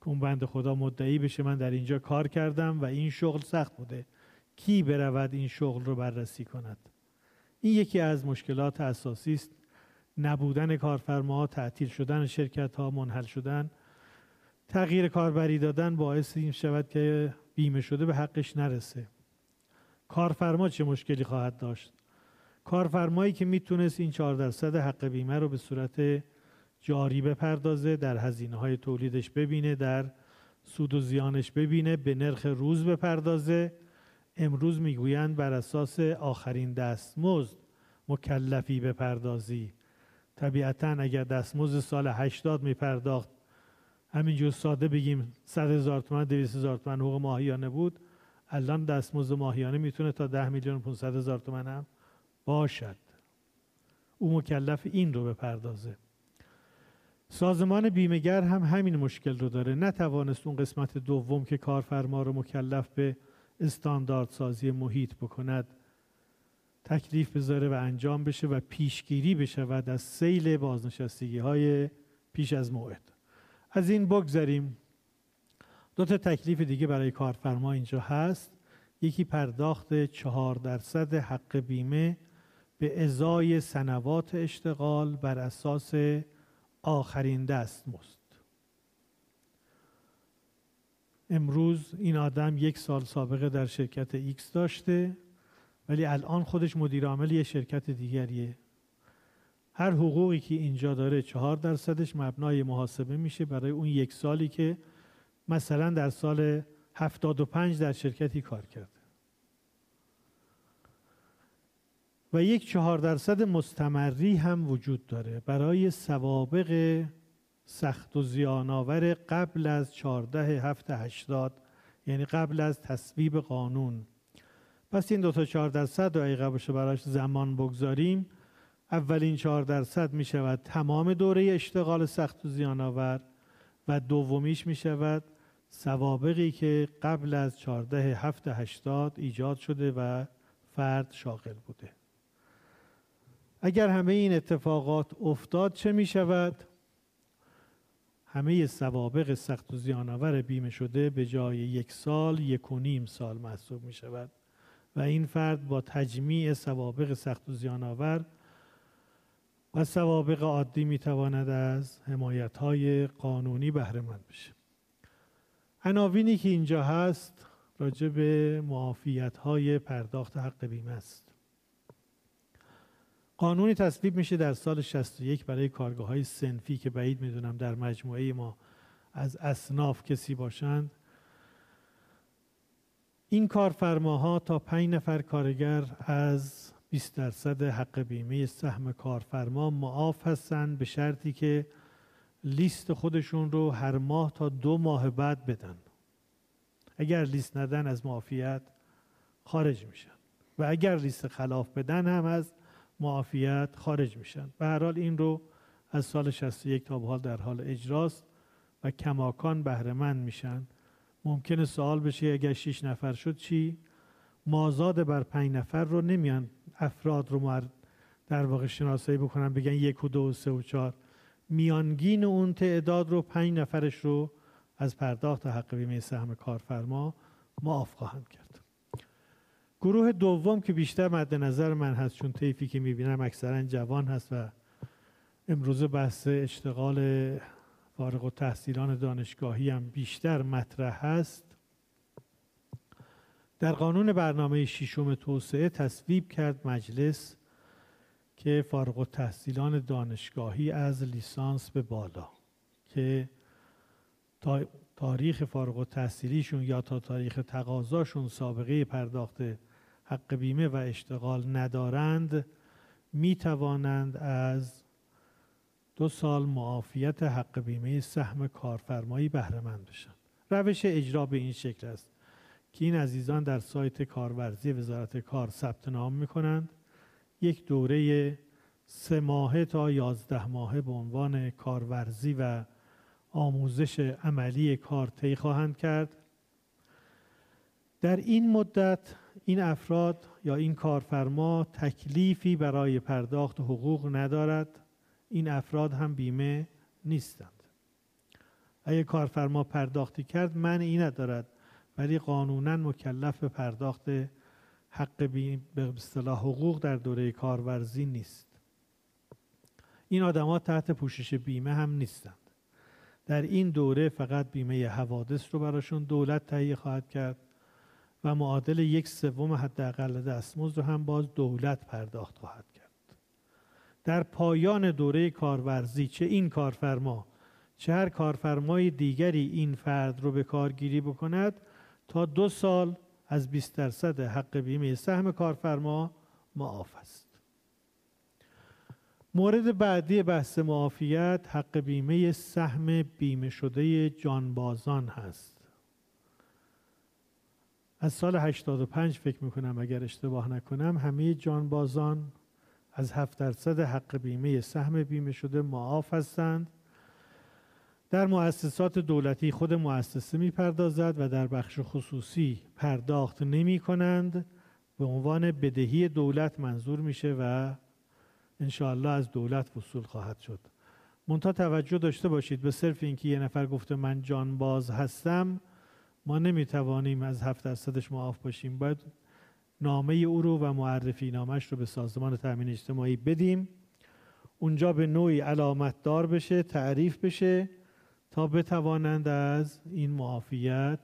که اون بند خدا مدعی بشه. من در اینجا کار کردم و این شغل سخت بوده. کی برود این شغل رو بررسی کند؟ این یکی از مشکلات اساسی است. نبودن کارفرما تعطیل شدن شرکت ها منحل شدن تغییر کاربری دادن باعث این شود که بیمه شده به حقش نرسه. کارفرما چه مشکلی خواهد داشت؟ کارفرمایی که می‌تونست این 4 درصد حق بیمه رو به صورت جاری بپردازه در هزینه های تولیدش ببینه در سود و زیانش ببینه به نرخ روز بپردازه. امروز می‌گویند بر اساس آخرین دستمزد مکلفی بپردازی. طبیعتا اگر دستمزد سال 80 میپرداخت همینجور ساده بگیم 100 هزار تومن 200 هزار تومن حقوق ماهیانه بود الان دستمزد ماهیانه می‌تونه تا 10 میلیون 500 هزار تومن هم باشد. او مکلف این رو بپردازه. سازمان بیمهگر هم همین مشکل رو داره. نتوانست اون قسمت دوم که کارفرما رو مکلف به استاندارد سازی محیط بکند تکلیف بذاره و انجام بشه و پیشگیری بشود از سیل بازنشستگی های پیش از موعد. از این بگذاریم دو تا تکلیف دیگه برای کارفرما اینجا هست. یکی پرداخت چهار درصد حق بیمه به ازای سنوات اشتغال بر اساس آخرین دستمزد امروز این آدم یک سال سابقه در شرکت X داشته ولی الان خودش مدیر عامل یه شرکت دیگریه. هر حقوقی که اینجا داره چهار درصدش مبنای محاسبه میشه برای اون یک سالی که مثلا در سال 75 در شرکتی کار کرده. و یک چهار درصد مستمری هم وجود داره برای سوابق سخت و زیانآور قبل از 14 هفت 80 یعنی قبل از تصویب قانون. پس این دو تا 4 درصد رو اگه باشه براش زمان بگذاریم اولین 4 درصد می شود تمام دوره اشتغال سخت و زیانآور و دومیش می شود سوابقی که قبل از 14 هفت 80 ایجاد شده و فرد شاغل بوده. اگر همه این اتفاقات افتاد چه می شود؟ همه سوابق سخت و زیانآور بیمه شده به جای یک سال یک و نیم سال محسوب می شود. و این فرد با تجمیع سوابق سخت و زیانآور و سوابق عادی می تواند از حمایت های قانونی بهره مند بشه. عناوینی که اینجا هست راجع به معافیت های پرداخت حق بیمه است. قانونی تصویب میشه در سال 61 برای کارگاه های سنفی که بعید می‌دونم در مجموعه ما از اصناف کسی باشند. این کارفرماها تا پنج نفر کارگر از 20 درصد حق بیمه سهم کارفرما معاف هستند به شرطی که لیست خودشون رو هر ماه تا دو ماه بعد بدن. اگر لیست ندن از معافیت خارج میشن و اگر لیست خلاف بدن هم از معافیت خارج میشن. به هر حال این رو از سال 61 تا به حال در حال اجراست و کماکان بهرهمند میشن. ممکنه سوال بشه اگر 6 نفر شد چی؟ مازاد بر 5 نفر رو نمیان افراد رو در واقع شناسایی بکنن بگن یک و دو و سه و چهار. میانگین اون تعداد رو پنج نفرش رو از پرداخت حق بیمه سهم کارفرما معاف خواهند کرد. گروه دوم که بیشتر مد نظر من هست چون طیفی که می‌بینم اکثرا جوان هست و امروز بحث اشتغال فارغ و تحصیلان دانشگاهی هم بیشتر مطرح هست. در قانون برنامه ششم توسعه تصویب کرد مجلس که فارغ و تحصیلان دانشگاهی از لیسانس به بالا که تا تاریخ فارغ و تحصیلیشون یا تا تاریخ تقاضاشون سابقه پرداخت حق بیمه و اشتغال ندارند می توانند از دو سال معافیت حق بیمه سهم کارفرمایی بهره مند بشن. روش اجرا به این شکل است که این عزیزان در سایت کارورزی وزارت کار ثبت نام می کنند یک دوره سه ماهه تا یازده ماهه به عنوان کارورزی و آموزش عملی کار طی خواهند کرد. در این مدت این افراد یا این کارفرما تکلیفی برای پرداخت حقوق ندارد این افراد هم بیمه نیستند. اگر کارفرما پرداختی کرد من این ندارد ولی قانونا مکلف به پرداخت حق به اصطلاح حقوق در دوره کارورزی نیست. این آدما تحت پوشش بیمه هم نیستند. در این دوره فقط بیمه حوادث رو براشون دولت تهیه خواهد کرد. و معادل یک سوم حداقل دستمزد رو هم باز دولت پرداخت خواهد کرد. در پایان دوره کارورزی چه این کارفرما؟ چه هر کارفرمای دیگری این فرد رو به کارگیری بکند تا دو سال از 20 درصد حق بیمه سهم کارفرما معاف است. مورد بعدی بحث معافیت حق بیمه سهم بیمه شده جانبازان هست. از سال 85 فکر می‌کنم اگر اشتباه نکنم همه جانبازان از 7 درصد حق بیمه سهم بیمه شده معاف هستند. در مؤسسات دولتی خود مؤسسه می‌پردازد و در بخش خصوصی پرداخت نمی کنند به عنوان بدهی دولت منظور میشه و انشاءالله از دولت وصول خواهد شد. منتها توجه داشته باشید به صرف اینکه یه نفر گفته من جانباز هستم ما نمی‌توانیم از هفت درصدش معاف باشیم. باید نامه او رو و معرفی نامش رو به سازمان تأمین اجتماعی بدیم. اونجا به نوعی علامت دار بشه تعریف بشه تا بتوانند از این معافیت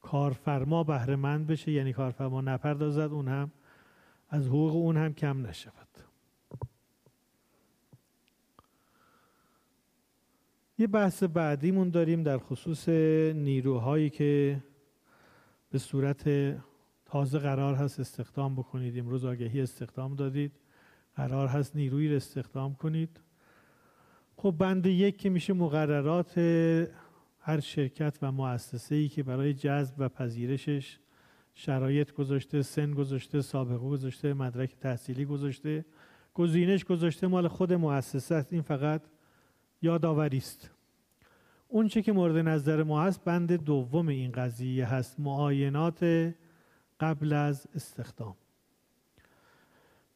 کارفرما بهره مند بشه یعنی کارفرما نپردازد اون هم از حقوق اون هم کم نشود. یه بحث بعدیمون داریم در خصوص نیروهایی که به صورت تازه قرار هست استخدام بکنید. امروز آگهی استخدام دادید. قرار هست نیروی رو استخدام کنید. خب بند یک که میشه مقررات هر شرکت و مؤسسه ای که برای جذب و پذیرشش شرایط گذاشته سن گذاشته سابقه گذاشته مدرک تحصیلی گذاشته گزینش گذاشته مال خود مؤسسه است. این فقط یادآوری است. اون چه که مورد نظر ما هست بند دوم این قضیه هست معاینات قبل از استخدام.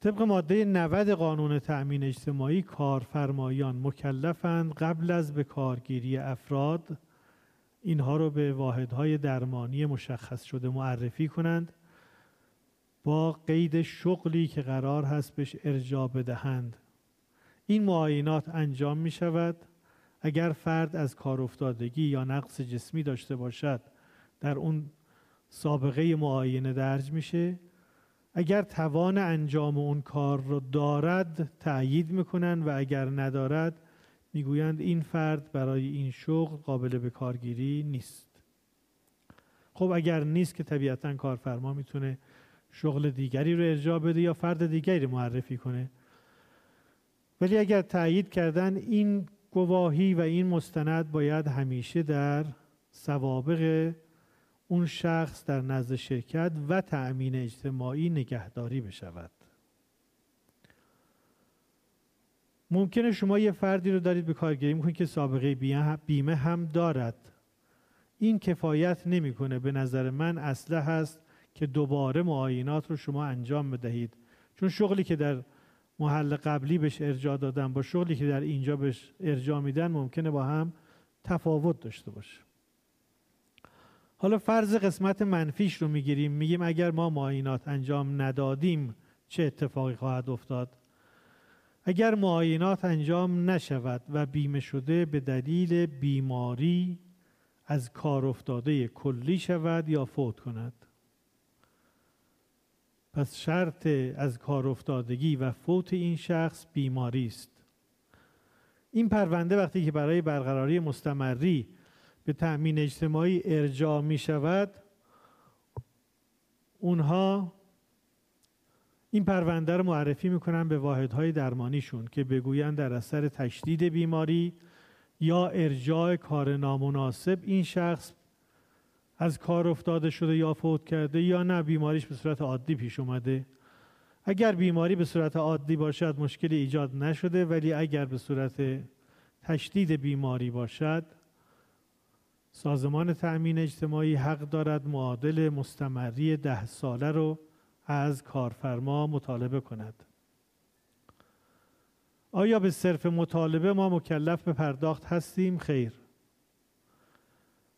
طبق ماده 90 قانون تأمین اجتماعی کارفرمایان مکلفند قبل از به کارگیری افراد اینها رو به واحدهای درمانی مشخص شده معرفی کنند. با قید شغلی که قرار هست بهش ارجاع بدهند. این معاینات انجام می شود اگر فرد از کار افتادگی یا نقص جسمی داشته باشد در اون سابقه معاینه درج میشه. اگر توان انجام اون کار رو دارد تأیید می‌کنن و اگر ندارد می‌گویند این فرد برای این شغل قابل به کارگیری نیست. خب اگر نیست که طبیعتا کارفرما می‌تونه شغل دیگری رو ارجاع بده یا فرد دیگری معرفی کنه. ولی اگر تأیید کردن این گواهی و این مستند باید همیشه در سوابق اون شخص در نزد شرکت و تأمین اجتماعی نگهداری بشود. ممکنه شما یه فردی رو دارید به کارگیری می‌کنید که سابقه بیمه هم دارد. این کفایت نمی‌کنه. به نظر من اصله هست که دوباره معاینات رو شما انجام بدهید. چون شغلی که در محل قبلی بهش ارجاع دادن با شغلی که در اینجا بهش ارجاع میدن ممکنه با هم تفاوت داشته باشه. حالا فرض قسمت منفیش رو می‌گیریم. میگیم اگر ما معاینات انجام ندادیم چه اتفاقی خواهد افتاد؟ اگر معاینات انجام نشود و بیمه شده به دلیل بیماری از کار افتاده کلی شود یا فوت کند؟ پس شرط از کار افتادگی و فوت این شخص بیماری است. این پرونده وقتی که برای برقراری مستمری به تأمین اجتماعی ارجاع می شود اونها این پرونده رو معرفی می‌کنن به واحدهای درمانیشون که بگویند در اثر تشدید بیماری یا ارجاع کار نامناسب این شخص از کار افتاده شده یا فوت کرده یا نه بیماریش به صورت عادی پیش اومده. اگر بیماری به صورت عادی باشد مشکلی ایجاد نشده ولی اگر به صورت تشدید بیماری باشد سازمان تأمین اجتماعی حق دارد معادل مستمری ده ساله رو از کارفرما مطالبه کند. آیا به صرف مطالبه ما مکلف به پرداخت هستیم؟ خیر.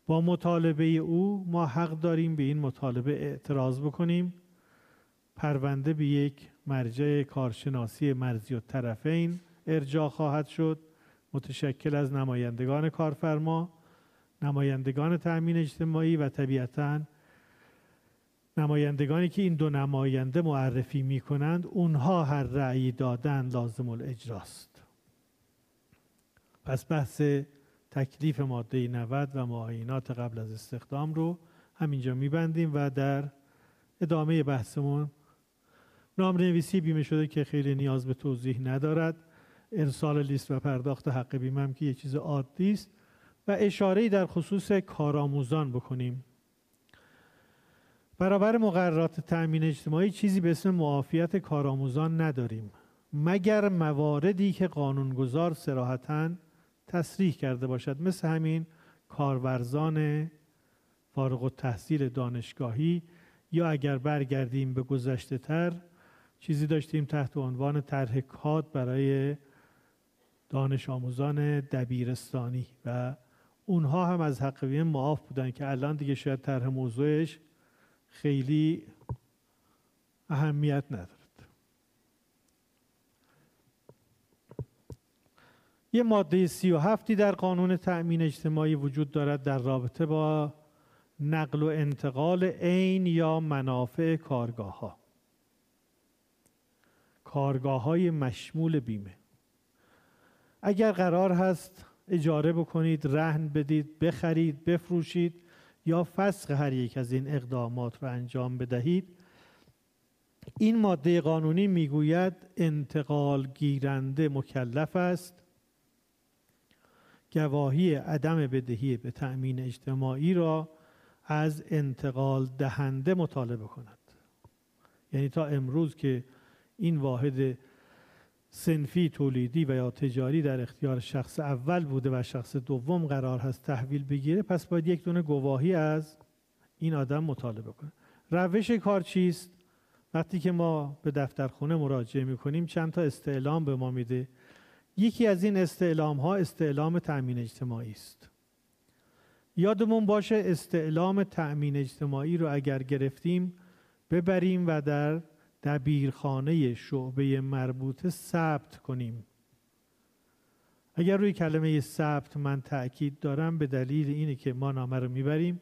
با مطالبه او ما حق داریم به این مطالبه اعتراض بکنیم. پرونده به یک مرجع کارشناسی مرزی و طرفین ارجاع خواهد شد. متشکل از نمایندگان کارفرما نمایندگان تأمین اجتماعی و طبیعتا نمایندگانی که این دو نماینده معرفی می کنند اونها هر رأی دادن لازم الاجراست. پس بحث تکلیف ماده 90 و معاینات قبل از استخدام رو همینجا میبندیم و در ادامه بحثمون نویسی بیمه شده که خیلی نیاز به توضیح ندارد. ارسال لیست و پرداخت حق بیمه هم که یه چیز عادی است و اشاره در خصوص کارآموزان بکنیم. برابر مقررات تأمین اجتماعی چیزی به اسم معافیت کارآموزان نداریم مگر مواردی که قانونگذار سراحتا تصریح کرده باشد. مثل همین کارورزان فارغ التحصیل دانشگاهی یا اگر برگردیم به گذشته تر چیزی داشتیم تحت عنوان طرح کاد برای دانش آموزان دبیرستانی. و اونها هم از حق معاف بودن که الان دیگه شاید طرح موضوعش خیلی اهمیت ندارد یه ماده سی و هفتی در قانون تأمین اجتماعی وجود دارد در رابطه با نقل و انتقال عین یا منافع کارگاه ها کارگاه های مشمول بیمه. اگر قرار هست اجاره بکنید رهن بدید بخرید بفروشید یا فسخ هر یک از این اقدامات رو انجام بدهید این ماده قانونی می‌گوید انتقال گیرنده مکلف است گواهی عدم بدهی به تأمین اجتماعی را از انتقال دهنده مطالبه کند یعنی تا امروز که این واحد سنفی تولیدی و یا تجاری در اختیار شخص اول بوده و شخص دوم قرار هست تحویل بگیره پس باید یک دونه گواهی از این آدم مطالبه کنه روش کار چیست؟ وقتی که ما به دفترخونه مراجعه می‌کنیم چند تا استعلام به ما میده. یکی از این استعلام ها استعلام تأمین اجتماعی است. یادمون باشه استعلام تأمین اجتماعی رو اگر گرفتیم ببریم و در دبیرخانه شعبه مربوطه ثبت کنیم. اگر روی کلمه ثبت من تأکید دارم به دلیل اینه که ما نامه رو می‌بریم.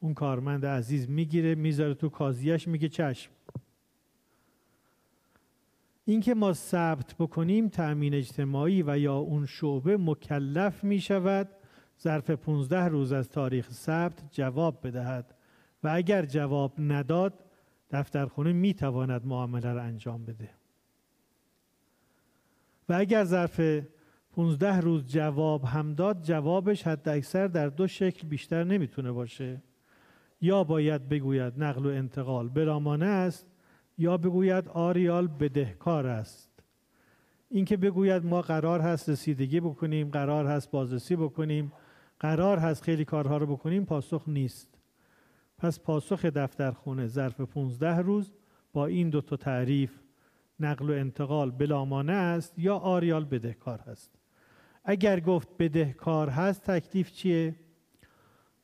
اون کارمند عزیز می‌گیره می‌ذاره تو کازیش میگه چشم. اینکه ما ثبت بکنیم تأمین اجتماعی و یا اون شعبه مکلف می شود ظرف 15 روز از تاریخ ثبت جواب بدهد و اگر جواب نداد دفترخونه می تواند معامله را انجام بده. و اگر ظرف 15 روز جواب هم داد جوابش حد اکثر در دو شکل بیشتر نمی‌تونه باشه. یا باید بگوید نقل و انتقال برامانه است یا بگوید آریال بدهکار است. اینکه بگوید ما قرار هست رسیدگی بکنیم قرار هست بازرسی بکنیم قرار هست خیلی کارها رو بکنیم پاسخ نیست. پس پاسخ دفترخونه ظرف 15 روز با این دو تا تعریف نقل و انتقال بلامانه است یا آریال بدهکار هست؟ اگر گفت بدهکار هست تکلیف چیه؟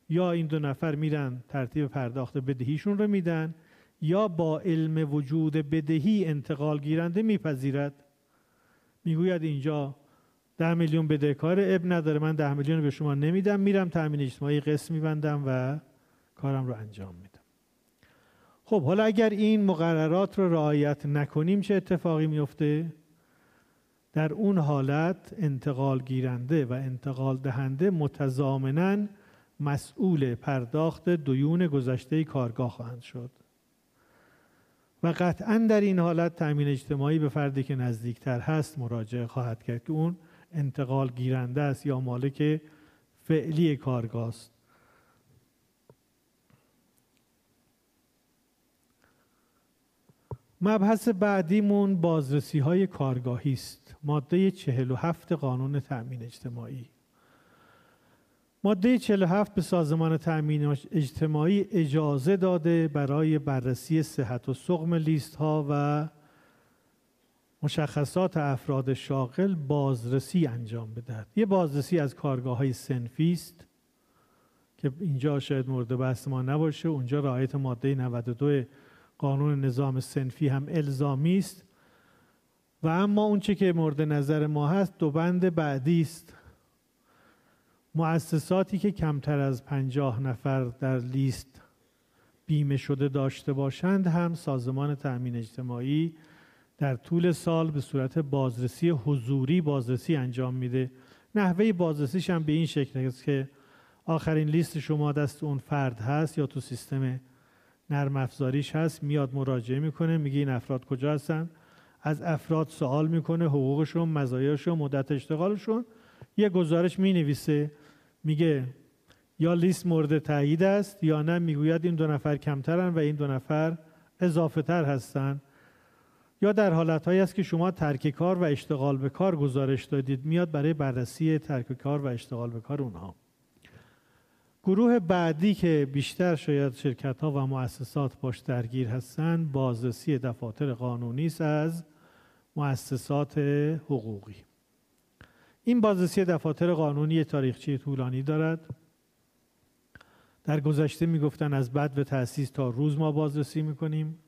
یا این دو نفر میرن ترتیب پرداخت بدهیشون رو میدن یا با علم وجود بدهی انتقال گیرنده میپذیرد؟ می‌گوید اینجا ده میلیون بدهکار اب نداره من ده میلیون به شما نمیدم میرم تامین اجتماعی قسم میبندم و کارم رو انجام میدم. خب حالا اگر این مقررات رو رعایت نکنیم چه اتفاقی میفته؟ در اون حالت انتقال گیرنده و انتقال دهنده متضامنا مسئول پرداخت دیون گذشته کارگاه خواهند شد. و قطعا در این حالت تامین اجتماعی به فردی که نزدیکتر هست مراجعه خواهد کرد که اون انتقال گیرنده است یا مالک فعلی کارگاه است. مبحث بعدیمون بازرسی های کارگاهی است. ماده 47 قانون تأمین اجتماعی. ماده 47 به سازمان تأمین اجتماعی اجازه داده برای بررسی صحت و سقم لیست ها و مشخصات افراد شاغل بازرسی انجام بدهد. یه بازرسی از کارگاه های سنفی است که اینجا شاید مورد بحث ما نباشه. اونجا رعایت ماده 92 قانون نظام سنفی هم الزامی است. و اما اونچه که مورد نظر ما هست دو بند بعدی است. مؤسساتی که کمتر از پنجاه نفر در لیست بیمه شده داشته باشند هم سازمان تأمین اجتماعی در طول سال به صورت بازرسی حضوری بازرسی انجام میده. نحوه بازرسیش هم به این شکل است که آخرین لیست شما دست اون فرد هست یا تو سیستم نرم افزاریش هست میاد مراجعه می‌کنه میگه این افراد کجا هستن. از افراد سوال می‌کنه حقوقشون مزایاشون مدت اشتغالشون. یه گزارش می‌نویسه میگه یا لیست مورد تایید است یا نه می‌گوید این دو نفر کمترن و این دو نفر اضافه تر هستن. یا در حالت است که شما ترک کار و اشتغال به کار گزارش دادید میاد برای بررسی ترک کار و اشتغال به کار اونها. گروه بعدی که بیشتر شاید شرکت ها و مؤسسات باش درگیر هستند بازرسی دفاتر قانونی است از مؤسسات حقوقی. این بازرسی دفاتر قانونی تاریخچه طولانی دارد. در گذشته می‌گفتن از بعد به تأسیس تا روز ما بازرسی می‌کنیم.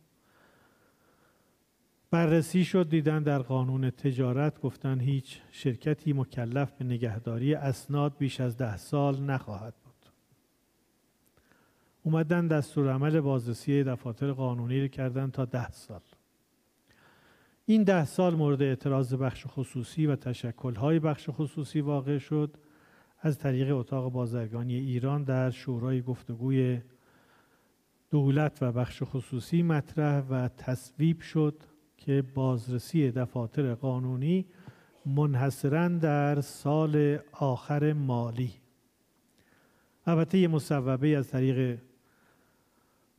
بررسی شد دیدن در قانون تجارت گفتن هیچ شرکتی مکلف به نگهداری اسناد بیش از ده سال نخواهد بود. اومدن دستور عمل بازرسی دفاتر قانونی رو کردن تا ده سال. این ده سال مورد اعتراض بخش خصوصی و تشکلهای بخش خصوصی واقع شد. از طریق اتاق بازرگانی ایران در شورای گفتگوی دولت و بخش خصوصی مطرح و تصویب شد که بازرسی دفاتر قانونی منحصرا در سال آخر مالی. البته یه مصوبه از طریق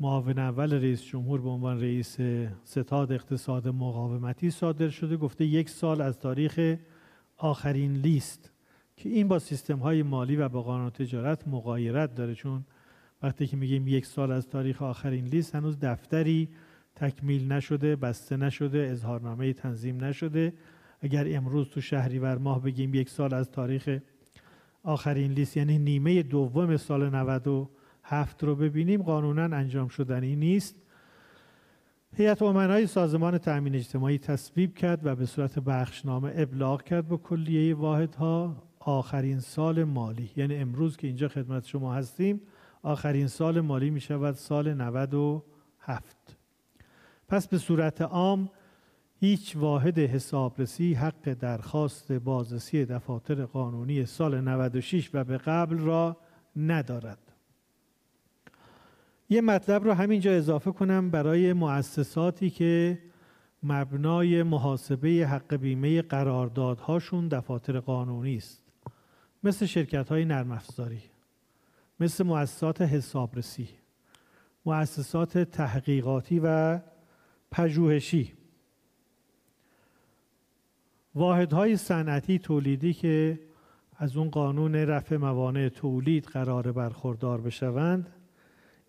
معاون اول رئیس جمهور به عنوان رئیس ستاد اقتصاد مقاومتی صادر شده گفته یک سال از تاریخ آخرین لیست که این با سیستم های مالی و با قانون تجارت مقایرت داره. چون وقتی که میگیم یک سال از تاریخ آخرین لیست هنوز دفتری تکمیل نشده بسته نشده اظهارنامه تنظیم نشده. اگر امروز تو شهریور ماه بگیم یک سال از تاریخ آخرین لیست یعنی نیمه دوم سال 97 رو ببینیم. قانونا انجام شدنی نیست. هیئت امنای سازمان تأمین اجتماعی تصویب کرد و به صورت بخشنامه ابلاغ کرد به کلیه واحدها. آخرین سال مالی. یعنی امروز که اینجا خدمت شما هستیم آخرین سال مالی می شود سال 97 پس به صورت عام هیچ واحد حسابرسی حق درخواست بازرسی دفاتر قانونی سال 96 و به قبل را ندارد. یه مطلب رو همینجا اضافه کنم برای مؤسساتی که مبنای محاسبه حق بیمه قراردادهاشون دفاتر قانونی است. مثل شرکت های نرم افزاری مثل مؤسسات حسابرسی مؤسسات تحقیقاتی و پژوهشی. واحدهای صنعتی تولیدی که از اون قانون رفع موانع تولید قرار برخوردار بشوند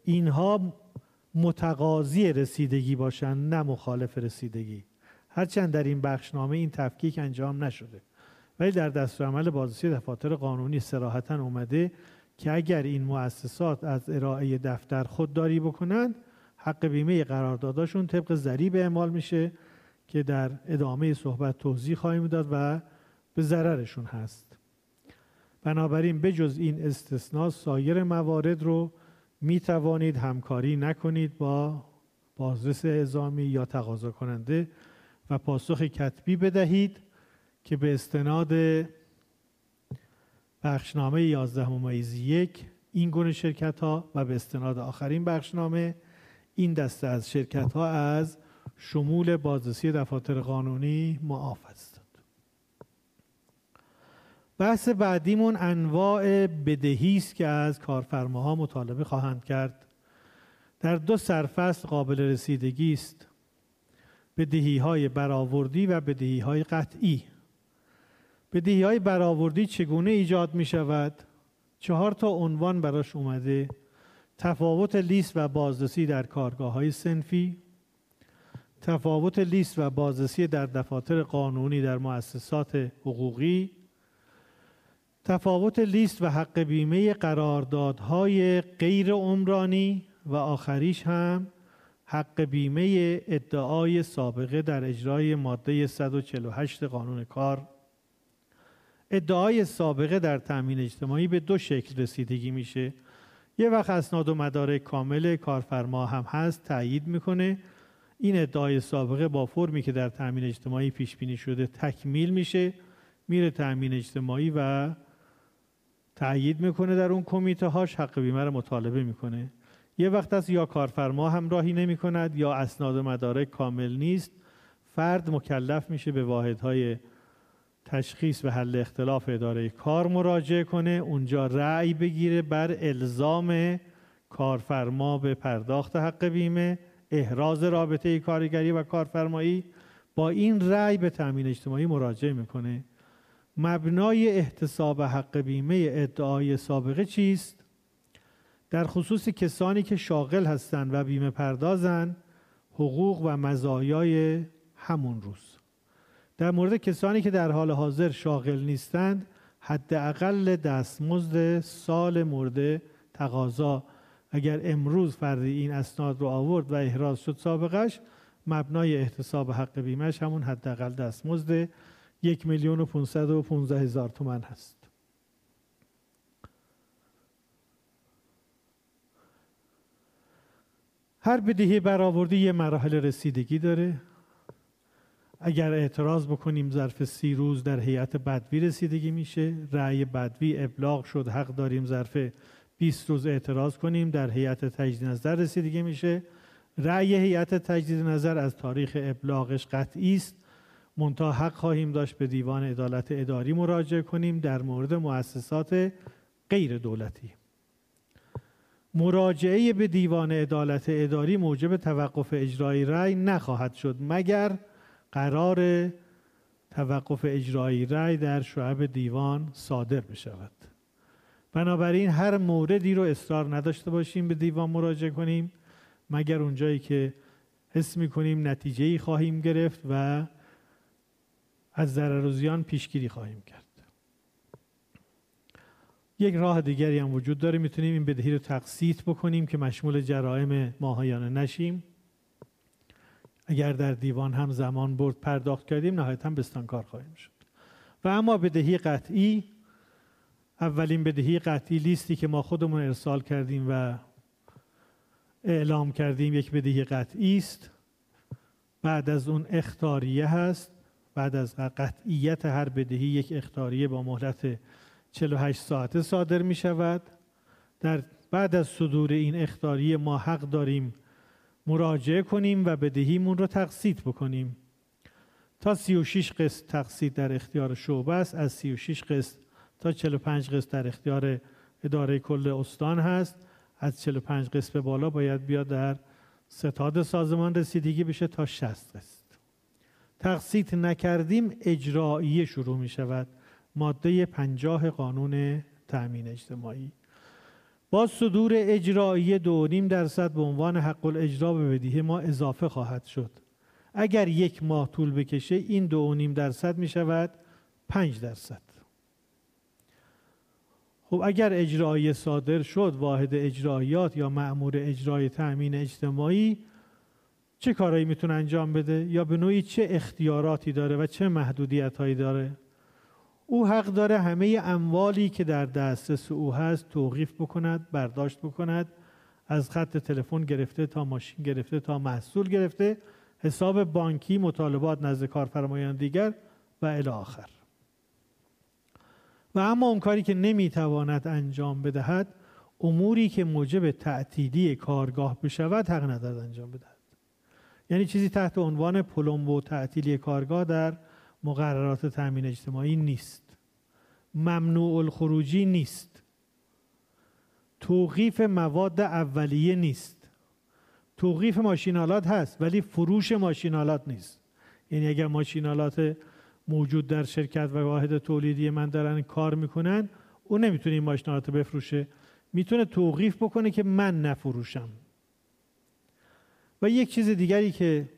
اینها متقاضی رسیدگی باشند نه مخالف رسیدگی. هرچند در این بخشنامه این تفکیک انجام نشده. ولی در دستورالعمل بازرسی دفاتر قانونی سراحتا اومده که اگر این مؤسسات از ارائه دفتر خودداری بکنند حق بیمه قرارداداشون طبق ضریب اعمال میشه که در ادامه صحبت توضیح خواهیم داد و به ضررشون هست. بنابراین بجز این استثناء سایر موارد رو می توانید همکاری نکنید با بازرس اعزامی یا تقاضا کننده و پاسخ کتبی بدهید که به استناد بخشنامه 11 ممیز یک این گونه شرکت ها و به استناد آخرین بخشنامه این دسته از شرکت ها از شمول بازرسی دفاتر قانونی معاف است. بحث بعدیمون انواع بدهی است که از کارفرماها مطالبه خواهند کرد. در دو سرفصل قابل رسیدگی است. بدهی های برآوردی و بدهی های قطعی. بدهی های برآوردی چگونه ایجاد می شود چهار تا عنوان براش اومده. تفاوت لیست و بازرسی در کارگاه های سنفی. تفاوت لیست و بازرسی در دفاتر قانونی در مؤسسات حقوقی. تفاوت لیست و حق بیمه قراردادهای غیر عمرانی و آخریش هم حق بیمه ادعای سابقه در اجرای ماده 148 قانون کار. ادعای سابقه در تأمین اجتماعی به دو شکل رسیدگی میشه. یه وقت اسناد و مدارک کامل کارفرما هم هست تایید می‌کنه. این ادعای سابقه با فرمی که در تأمین اجتماعی پیش بینی شده تکمیل میشه. میره تأمین اجتماعی و تأیید می‌کنه در اون کمیته هاش حق بیمه رو مطالبه می‌کنه. یه وقت از یا کارفرما همراهی نمی کند یا اسناد و مدارک کامل نیست. فرد مکلف میشه به واحدهای تشخیص و حل اختلاف اداره کار مراجعه کنه. اونجا رأی بگیره بر الزام کارفرما به پرداخت حق بیمه احراز رابطه کارگری و کارفرمایی. با این رأی به تأمین اجتماعی مراجعه می‌کنه. مبنای احتساب حق بیمه ادعای سابقه چیست؟ در خصوص کسانی که شاغل هستند و بیمه پردازند حقوق و مزایای همون روز. در مورد کسانی که در حال حاضر شاغل نیستند حداقل دستمزد سال مورد تقاضا. اگر امروز فردی این اسناد رو آورد و احراز شد سابقش مبنای احتساب حق بیمهش همون حداقل دستمزد یک میلیون و پونصد و پونزده هزار تومن هست. هر بدهی برآوردی یه مراحل رسیدگی داره. اگر اعتراض بکنیم ظرف سی روز در هیئت بدوی رسیدگی میشه رأی بدوی ابلاغ شد حق داریم ظرف 20 روز اعتراض کنیم در هیئت تجدید نظر رسیدگی میشه. رأی هیئت تجدید نظر از تاریخ ابلاغش قطعی است. منتها حق خواهیم داشت به دیوان عدالت اداری مراجعه کنیم در مورد مؤسسات غیر دولتی. مراجعه به دیوان عدالت اداری موجب توقف اجرایی رأی نخواهد شد مگر قرار توقف اجرایی رأی در شعب دیوان صادر بشود. بنابراین هر موردی رو اصرار نداشته باشیم به دیوان مراجعه کنیم مگر اونجایی که حس می‌کنیم نتیجه ای خواهیم گرفت و از ضرر و زیان پیشگیری خواهیم کرد. یک راه دیگری هم وجود داره. می‌تونیم این بدهی رو تقسیط بکنیم که مشمول جرائم ماهیانه نشیم. اگر در دیوان هم زمان برد پرداخت کردیم نهایتا بستانکار خواهیم شد. و اما بدهی قطعی اولین بدهی قطعی لیستی که ما خودمون ارسال کردیم و اعلام کردیم یک بدهی قطعی است. بعد از اون اختاریه هست. بعد از قطعیت هر بدهی یک اختاریه با مهلت 48 ساعته صادر می شود. در بعد از صدور این اختاریه ما حق داریم مراجعه کنیم و بدهیمون رو تقسیط بکنیم. تا 36 قسط تقسیط در اختیار شعبه است. از 36 قسط تا 45 قسط در اختیار اداره کل استان هست. از 45 قسط به بالا باید بیاد در ستاد سازمان رسیدگی بشه تا 60 قسط. تقسیط نکردیم اجرایی شروع می شود ماده 50 قانون تأمین اجتماعی. با صدور اجرایی دو نیم درصد به عنوان حق الاجرا به بدیه ما اضافه خواهد شد. اگر یک ماه طول بکشه این دو نیم درصد می شود پنج درصد. خب اگر اجرایی صادر شد واحد اجرایات یا معمور اجرای تأمین اجتماعی چه کارایی می‌تونه انجام بده؟ یا به نوعی چه اختیاراتی داره و چه محدودیت هایی داره؟ او حق داره همه اموالی که در دسترس او هست توقیف بکند برداشت بکند از خط تلفن گرفته تا ماشین گرفته تا محصول گرفته حساب بانکی مطالبات نزد کارفرمایان دیگر و الی آخر. و اما اون کاری که نمی‌تواند انجام بدهد اموری که موجب تعطیلی کارگاه بشود حق ندارد انجام بدهد. یعنی چیزی تحت عنوان پلمب و تعطیلی کارگاه در مقررات تأمین اجتماعی نیست. ممنوع الخروجی نیست. توقیف مواد اولیه نیست. توقیف ماشینالات هست ولی فروش ماشینالات نیست. یعنی اگر ماشینالات موجود در شرکت و واحد تولیدی من دارن کار می‌کنن اون نمی‌تونه این ماشینالات بفروشه. می‌تونه توقیف بکنه که من نفروشم. و یک چیز دیگری که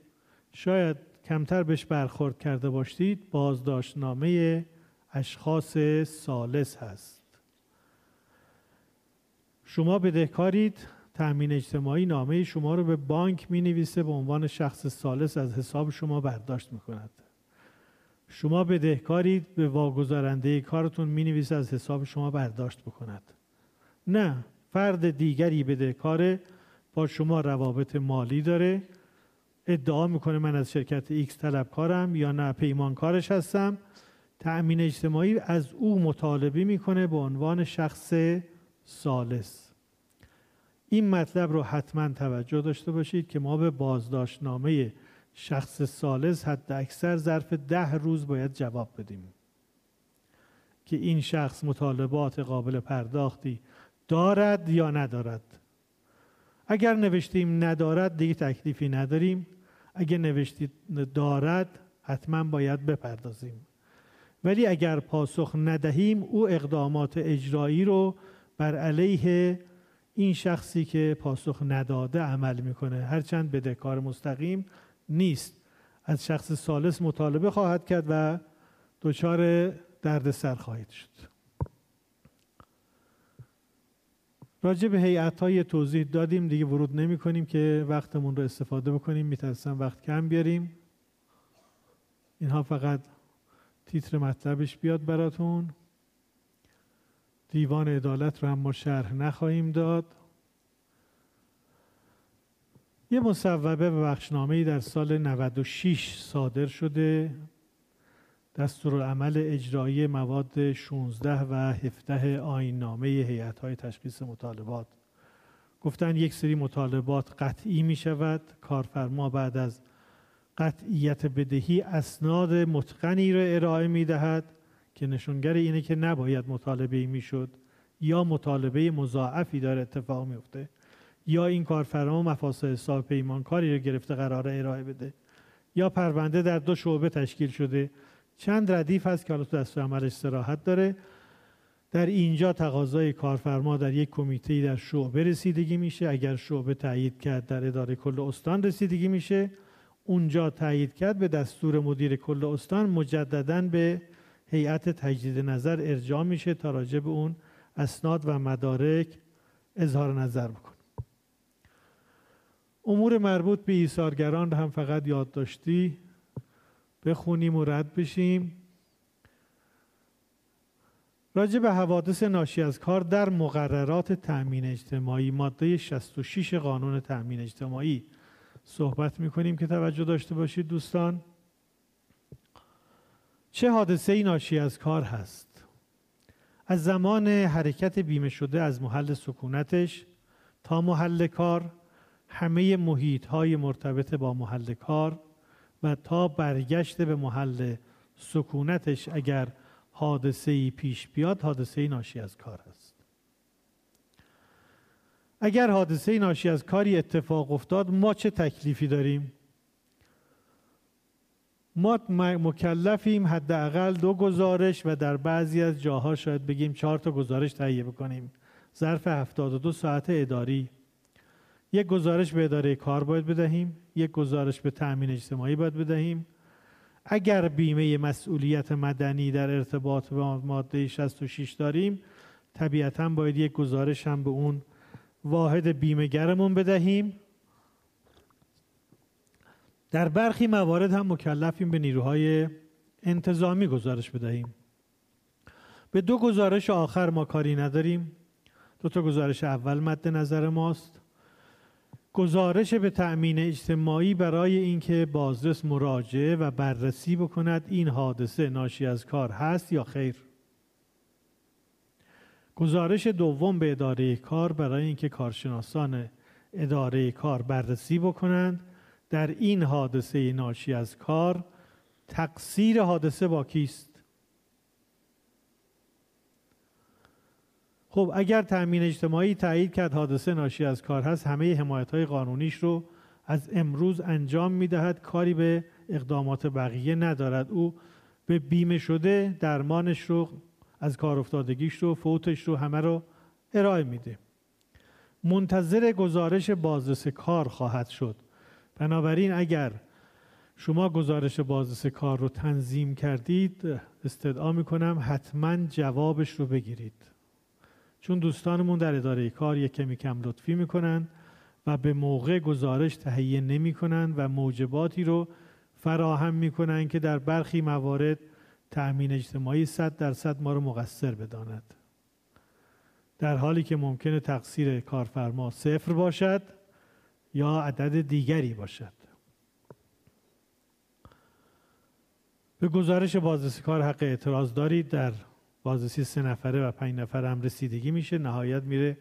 شاید کمتر بهش برخورد کرده باشید بازداشتنامه اشخاص سالس هست. شما بدهکارید تأمین اجتماعی نامه شما رو به بانک می نویسه به عنوان شخص سالس از حساب شما برداشت می کند شما بدهکارید به واگذارنده کارتون می نویسه از حساب شما برداشت بکند. نه فرد دیگری بدهکاره با شما روابط مالی داره. ادعا می‌کنه من از شرکت X طلبکارم یا نه پیمانکارش هستم. تأمین اجتماعی از او مطالبه می‌کنه به عنوان شخص ثالث این مطلب رو حتما توجه داشته باشید که ما به بازداشتنامه شخص سالس حد اکثر ظرف ده روز باید جواب بدیم. که این شخص مطالبات قابل پرداختی دارد یا ندارد. اگر نوشتیم ندارد دیگه تکلیفی نداریم. اگر نوشتید دارد حتما باید بپردازیم. ولی اگر پاسخ ندهیم او اقدامات اجرایی رو بر علیه این شخصی که پاسخ نداده عمل می‌کنه. هرچند بدهکار مستقیم نیست. از شخص سالس مطالبه خواهد کرد و دچار دردسر خواهید شد. راجع به هیئت های توضیح دادیم. دیگه ورود نمی کنیم که وقتمون رو استفاده بکنیم. میترسم وقت کم بیاریم. اینها فقط تیتر مطلبش بیاد براتون. دیوان عدالت رو هم ما شرح نخواهیم داد. یه مصوبه و بخشنامه در سال 96 صادر شده. دستورالعمل اجرایی مواد 16 و 17 آین نامه هیئت های تشخیص مطالبات. گفتن یک سری مطالبات قطعی می شود کارفرما بعد از قطعیت بدهی اسناد متقنی را ارائه می دهد که نشونگر اینه که نباید مطالبه می شد یا مطالبه مضاعفی داره اتفاق میفته یا این کارفرما مفاسد حساب پیمانکاری رو گرفته قرار ارائه بده یا پرونده در دو شعبه تشکیل شده چند ردیف هست که حالا تو دستور عمل استراحت داره. در اینجا تقاضای کارفرما در یک کمیته در شعبه رسیدگی میشه. اگر شعبه تایید کرد در اداره کل استان رسیدگی میشه. اونجا تایید کرد به دستور مدیر کل استان مجددا به هیئت تجدید نظر ارجاع میشه تا راجع به اون اسناد و مدارک اظهار نظر بکن امور مربوط به ایثارگران هم فقط یادداشتی بخونیم و رد بشیم. راجع به حوادث ناشی از کار در مقررات تأمین اجتماعی ماده 66 قانون تأمین اجتماعی صحبت می‌کنیم که توجه داشته باشید دوستان. چه حادثه ای ناشی از کار هست؟ از زمان حرکت بیمه شده از محل سکونتش تا محل کار همه محیط های مرتبط با محل کار و تا برگشت به محل سکونتش اگر حادثه ای پیش بیاد حادثه ای ناشی از کار است. اگر حادثه ای ناشی از کاری اتفاق افتاد ما چه تکلیفی داریم؟ ما مکلفیم حداقل دو گزارش و در بعضی از جاها شاید بگیم چهار تا گزارش تهیه بکنیم. ظرف 72 ساعت اداری. یک گزارش به اداره کار باید بدهیم یک گزارش به تأمین اجتماعی باید بدهیم. اگر بیمه مسئولیت مدنی در ارتباط با ماده 66 داریم طبیعتا باید یک گزارش هم به اون واحد بیمهگرمون بدهیم. در برخی موارد هم مکلفیم به نیروهای انتظامی گزارش بدهیم. به دو گزارش آخر ما کاری نداریم. دو تا گزارش اول مد نظر ماست. گزارش به تأمین اجتماعی برای اینکه بازرس مراجعه و بررسی بکند این حادثه ناشی از کار هست یا خیر. گزارش دوم به اداره کار برای اینکه کارشناسان اداره کار بررسی بکنند در این حادثه ناشی از کار تقصیر حادثه با کیست؟ خب اگر تأمین اجتماعی تایید کرد حادثه ناشی از کار هست همه حمایت های قانونیش رو از امروز انجام می‌دهد. کاری به اقدامات بقیه ندارد. او به بیمه شده درمانش رو از کار افتادگیش رو فوتش رو همه رو ارائه میده. منتظر گزارش بازرس کار خواهد شد. بنابراین اگر شما گزارش بازرس کار رو تنظیم کردید استدعا می‌کنم حتما جوابش رو بگیرید. چون دوستانمون در اداره کار یک کمی کم لطفی می‌کنن و به موقع گزارش تهیه نمی‌کنن و موجباتی رو فراهم می‌کنن که در برخی موارد تأمین اجتماعی صد درصد ما رو مقصر بداند. در حالی که ممکنه تقصیر کارفرما صفر باشد یا عدد دیگری باشد. به گزارش بازرسی کار حق اعتراض دارید در بازرسی سه نفره و پنج نفره هم رسیدگی میشه. نهایت میره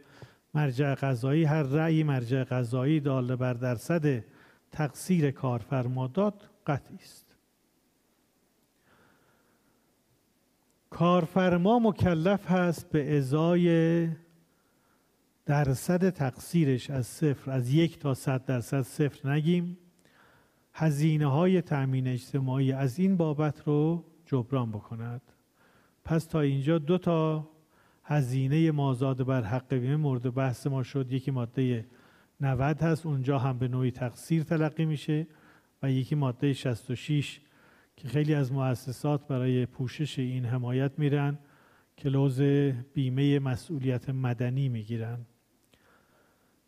مرجع قضایی. هر رأی مرجع قضایی داله بر درصد تقصیر کارفرما داد قطعی است. کارفرما مکلف هست به ازای درصد تقصیرش از صفر از یک تا صد درصد صفر نگیم. هزینه های تأمین اجتماعی از این بابت رو جبران بکند. پس تا اینجا دو تا هزینه مازاد بر حق بیمه مورد بحث ما شد. یکی ماده 90 هست اونجا هم به نوعی تقصیر تلقی میشه و یکی ماده 66 که خیلی از مؤسسات برای پوشش این حمایت میرن لوز بیمه مسئولیت مدنی می‌گیرن.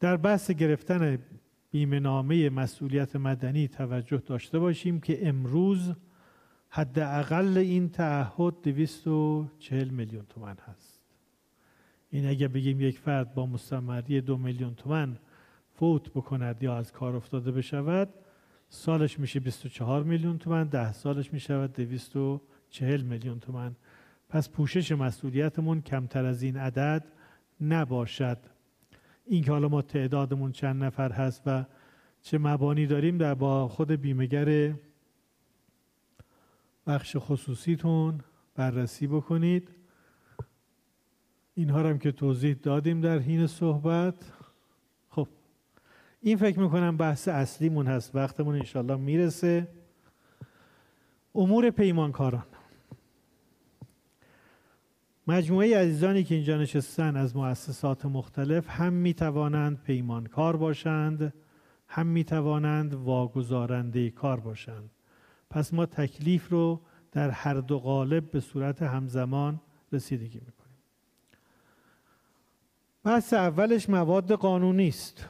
در بحث گرفتن بیمه نامه مسئولیت مدنی توجه داشته باشیم که امروز حداقل این تعهد 240 میلیون تومن هست. این اگه بگیم یک فرد با مستمری دو میلیون تومن فوت بکند یا از کار افتاده بشود سالش میشه 24 میلیون تومن ده سالش می‌شود 240 میلیون تومن پس پوشش مسئولیتمون کمتر از این عدد نباشد. این که حالا ما تعدادمون چند نفر هست و چه مبانی داریم در با خود بیمهگر بخش خصوصیتون بررسی بکنید. اینها هم که توضیح دادیم در حین صحبت. خب این فکر می‌کنم بحث اصلیمون هست. وقتمون انشالله می‌رسه. امور پیمانکاران. مجموعه عزیزانی که اینجا نشستن از مؤسسات مختلف هم می‌توانند پیمانکار باشند هم می‌توانند واگذارنده کار باشند. پس ما تکلیف رو در هر دو قالب به صورت همزمان رسیدگی می‌کنیم. بحث اولش مواد قانونی است.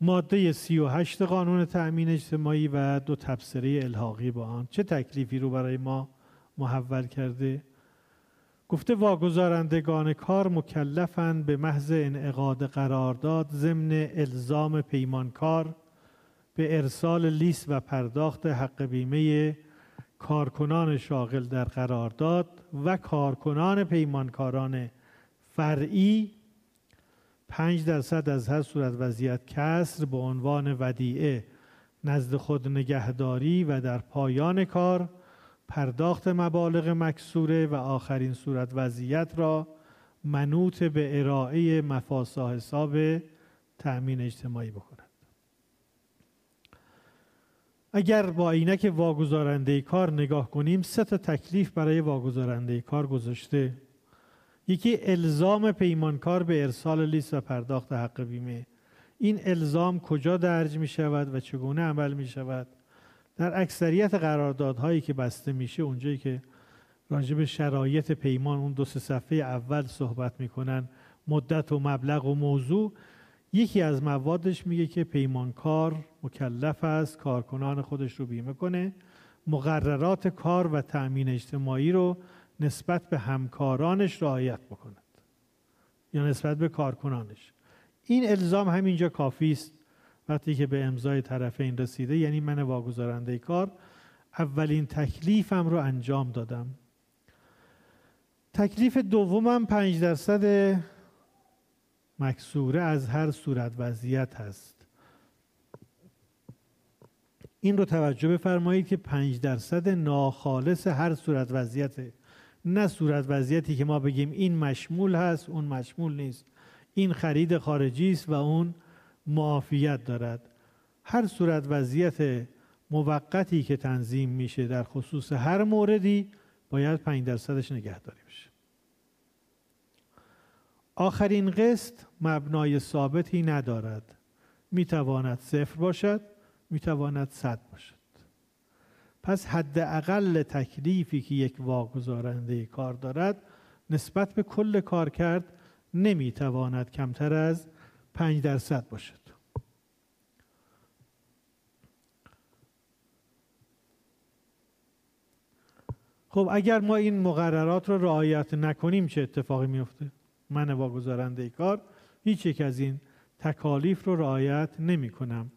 ماده 38 قانون تأمین اجتماعی و دو تبصره الحاقی با آن. چه تکلیفی رو برای ما محول کرده؟ گفته واگذارندگان کار مکلفند به محض انعقاد قرارداد ضمن الزام پیمانکار به ارسال لیست و پرداخت حق بیمه کارکنان شاغل در قرارداد و کارکنان پیمانکاران فرعی پنج درصد از هر صورت وضعیت کسر به عنوان ودیعه نزد خود نگهداری و در پایان کار پرداخت مبالغ مکسوره و آخرین صورت وضعیت را منوط به ارائه مفاسا حساب تأمین اجتماعی بکند اگر با عینک واگذارنده کار نگاه کنیم سه تا تکلیف برای واگذارنده کار گذاشته. یکی الزام پیمانکار به ارسال لیست و پرداخت حق بیمه. این الزام کجا درج می شود و چگونه عمل می شود؟ در اکثریت قراردادهایی که بسته میشه اونجایی که راجع به شرایط پیمان اون دو سه صفحه اول صحبت می‌کنن مدت و مبلغ و موضوع یکی از موادش میگه که پیمانکار مکلف است کارکنان خودش رو بیمه کنه. مقررات کار و تأمین اجتماعی رو نسبت به همکارانش رعایت بکند یا نسبت به کارکنانش. این الزام همینجا کافی است. وقتی که به امضای طرفین رسیده یعنی من واگذارنده کار اولین تکلیفم رو انجام دادم. تکلیف دومم پنج درصد مکسوره از هر صورت وضعیت هست. این رو توجه بفرمایید که پنج درصد ناخالص هر صورت وضعیت نه صورت وضعیتی که ما بگیم این مشمول هست اون مشمول نیست. این خرید خارجی است و اون معافیت دارد. هر صورت وضعیت موقتی که تنظیم میشه در خصوص هر موردی باید پنج درصدش نگهداری بشه. آخرین قسط مبنای ثابتی ندارد. می‌تواند صفر باشد می‌تواند صد باشد. پس حداقل تکلیفی که یک واگذارنده کار دارد نسبت به کل کار کرد نمی‌تواند کمتر از پنج درصد باشد. خب اگر ما این مقررات رو رعایت نکنیم چه اتفاقی میفته من واگذارنده کار هیچ یک از این تکالیف رو رعایت نمی کنم.